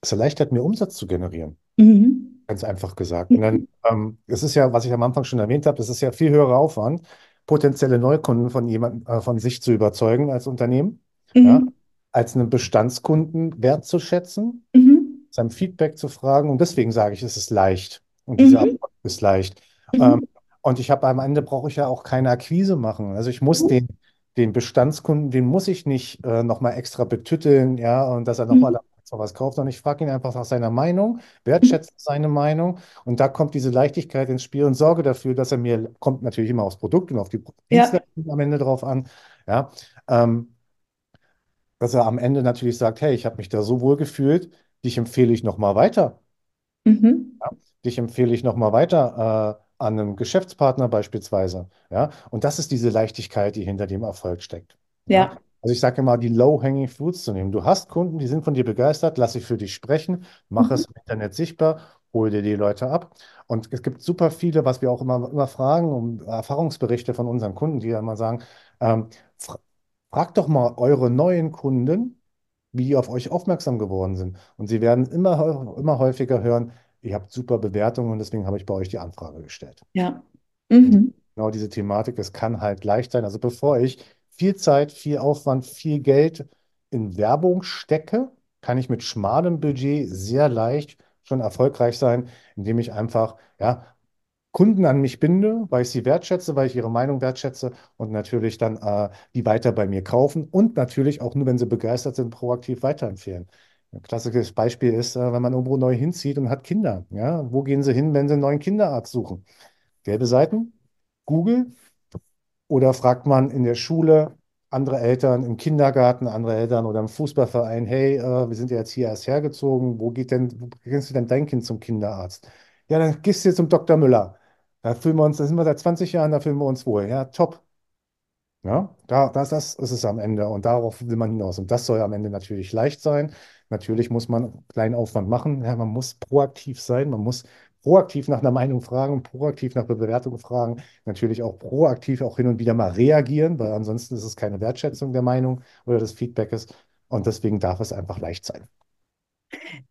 [SPEAKER 3] es erleichtert mir Umsatz zu generieren.
[SPEAKER 1] Mhm.
[SPEAKER 3] Ganz einfach gesagt. Und dann, ähm, es ist ja, was ich am Anfang schon erwähnt habe, es ist ja viel höherer Aufwand, potenzielle Neukunden von jemandem, äh, von sich zu überzeugen als Unternehmen, ja,
[SPEAKER 1] Mhm.
[SPEAKER 3] Als einen Bestandskunden wertzuschätzen,
[SPEAKER 1] Mhm.
[SPEAKER 3] seinem Feedback zu fragen. Und deswegen sage ich, es ist leicht. Und diese
[SPEAKER 1] Mhm.
[SPEAKER 3] Antwort ist leicht. Ähm,
[SPEAKER 1] Mhm.
[SPEAKER 3] und ich habe am Ende brauche ich ja auch keine Akquise machen. Also ich muss den, den Bestandskunden, den muss ich nicht äh, nochmal extra betütteln, ja, und dass er nochmal
[SPEAKER 1] Mhm.
[SPEAKER 3] was kauft, sondern ich frage ihn einfach nach seiner Meinung,
[SPEAKER 1] Mhm.
[SPEAKER 3] wertschätze seine Meinung und da kommt diese Leichtigkeit ins Spiel und sorge dafür, dass er mir, kommt natürlich immer aufs Produkt und auf die
[SPEAKER 1] Ja.
[SPEAKER 3] Dienstleistung am Ende drauf an, ja, ähm, dass er am Ende natürlich sagt, hey, ich habe mich da so wohl gefühlt, dich empfehle ich nochmal weiter.
[SPEAKER 1] Mhm.
[SPEAKER 3] Ja? Dich empfehle ich nochmal weiter äh, an einen Geschäftspartner beispielsweise. Ja? Und das ist diese Leichtigkeit, die hinter dem Erfolg steckt. Ja? Also ich sage immer, die low-hanging fruits zu nehmen. Du hast Kunden, die sind von dir begeistert, lass sie für dich sprechen, mach
[SPEAKER 1] Mhm.
[SPEAKER 3] es im Internet sichtbar, hol dir die Leute ab. Und es gibt super viele, was wir auch immer, immer fragen, um Erfahrungsberichte von unseren Kunden, die ja immer sagen, ähm, fragt doch mal eure neuen Kunden, wie die auf euch aufmerksam geworden sind. Und sie werden immer, immer häufiger hören, ihr habt super Bewertungen und deswegen habe ich bei euch die Anfrage gestellt.
[SPEAKER 1] Ja. Mhm.
[SPEAKER 3] genau diese Thematik, es kann halt leicht sein. Also bevor ich viel Zeit, viel Aufwand, viel Geld in Werbung stecke, kann ich mit schmalem Budget sehr leicht schon erfolgreich sein, indem ich einfach, ja, Kunden an mich binde, weil ich sie wertschätze, weil ich ihre Meinung wertschätze und natürlich dann äh, die weiter bei mir kaufen und natürlich auch nur, wenn sie begeistert sind, proaktiv weiterempfehlen. Ein klassisches Beispiel ist, äh, wenn man irgendwo neu hinzieht und hat Kinder. Ja? Wo gehen sie hin, wenn sie einen neuen Kinderarzt suchen? Gelbe Seiten, Google oder fragt man in der Schule andere Eltern, im Kindergarten, andere Eltern oder im Fußballverein, hey, äh, wir sind ja jetzt hier erst hergezogen, wo geht denn, wo bringst du denn dein Kind zum Kinderarzt? Ja, dann gehst du jetzt zum Dr. Müller. Da fühlen wir uns, da sind wir seit 20 Jahren, da fühlen wir uns wohl. Ja, top. Ja, da, das, das ist es am Ende und darauf will man hinaus. Und das soll am Ende natürlich leicht sein. Natürlich muss man einen kleinen Aufwand machen. Ja, man muss proaktiv sein, man muss proaktiv nach einer Meinung fragen, proaktiv nach Bewertung fragen, natürlich auch proaktiv auch hin und wieder mal reagieren, weil ansonsten ist es keine Wertschätzung der Meinung oder des Feedbacks. Und deswegen darf es einfach leicht sein.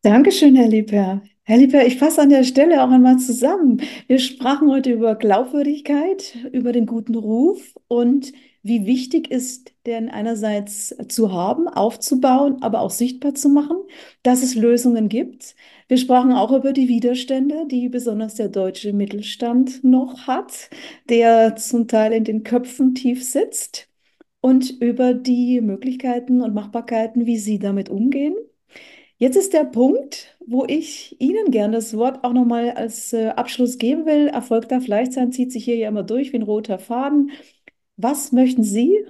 [SPEAKER 1] Dankeschön, Herr Liebherr. Herr Liebherr, ich fasse an der Stelle auch einmal zusammen. Wir sprachen heute über Glaubwürdigkeit, über den guten Ruf und wie wichtig ist denn einerseits zu haben, aufzubauen, aber auch sichtbar zu machen, dass es Lösungen gibt. Wir sprachen auch über die Widerstände, die besonders der deutsche Mittelstand noch hat, der zum Teil in den Köpfen tief sitzt und über die Möglichkeiten und Machbarkeiten, wie Sie damit umgehen. Jetzt ist der Punkt, wo ich Ihnen gern das Wort auch nochmal als äh, Abschluss geben will. Erfolg darf leicht sein, zieht sich hier ja immer durch wie ein roter Faden. Was möchten Sie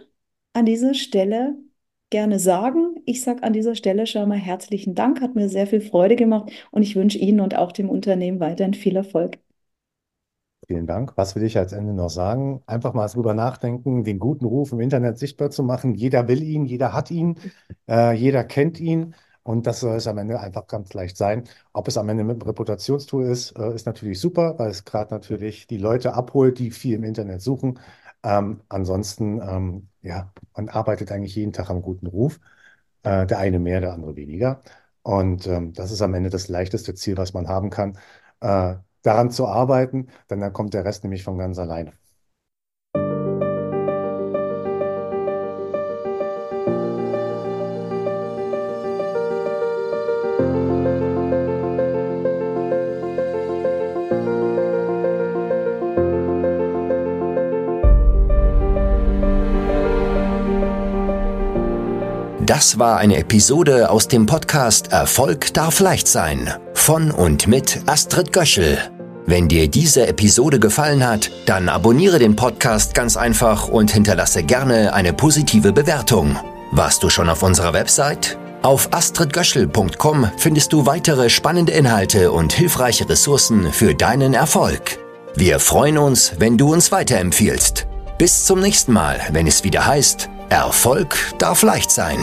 [SPEAKER 1] an dieser Stelle gerne sagen? Ich sage an dieser Stelle schon mal herzlichen Dank, hat mir sehr viel Freude gemacht und ich wünsche Ihnen und auch dem Unternehmen weiterhin viel Erfolg.
[SPEAKER 3] Vielen Dank. Was will ich als Ende noch sagen? Einfach mal drüber nachdenken, den guten Ruf im Internet sichtbar zu machen. Jeder will ihn, jeder hat ihn, äh, jeder kennt ihn. Und das soll es am Ende einfach ganz leicht sein. Ob es am Ende mit einem Reputationstool ist, äh, ist natürlich super, weil es gerade natürlich die Leute abholt, die viel im Internet suchen. Ähm, ansonsten, ähm, ja, man arbeitet eigentlich jeden Tag am guten Ruf. Äh, der eine mehr, der andere weniger. Und ähm, das ist am Ende das leichteste Ziel, was man haben kann, äh, daran zu arbeiten, denn dann kommt der Rest nämlich von ganz alleine.
[SPEAKER 2] Das war eine Episode aus dem Podcast Erfolg darf leicht sein von und mit Astrid Göschel. Wenn dir diese Episode gefallen hat, dann abonniere den Podcast ganz einfach und hinterlasse gerne eine positive Bewertung. Warst du schon auf unserer Website? Auf astridgöschel.com findest du weitere spannende Inhalte und hilfreiche Ressourcen für deinen Erfolg. Wir freuen uns, wenn du uns weiterempfiehlst. Bis zum nächsten Mal, wenn es wieder heißt, Erfolg darf leicht sein.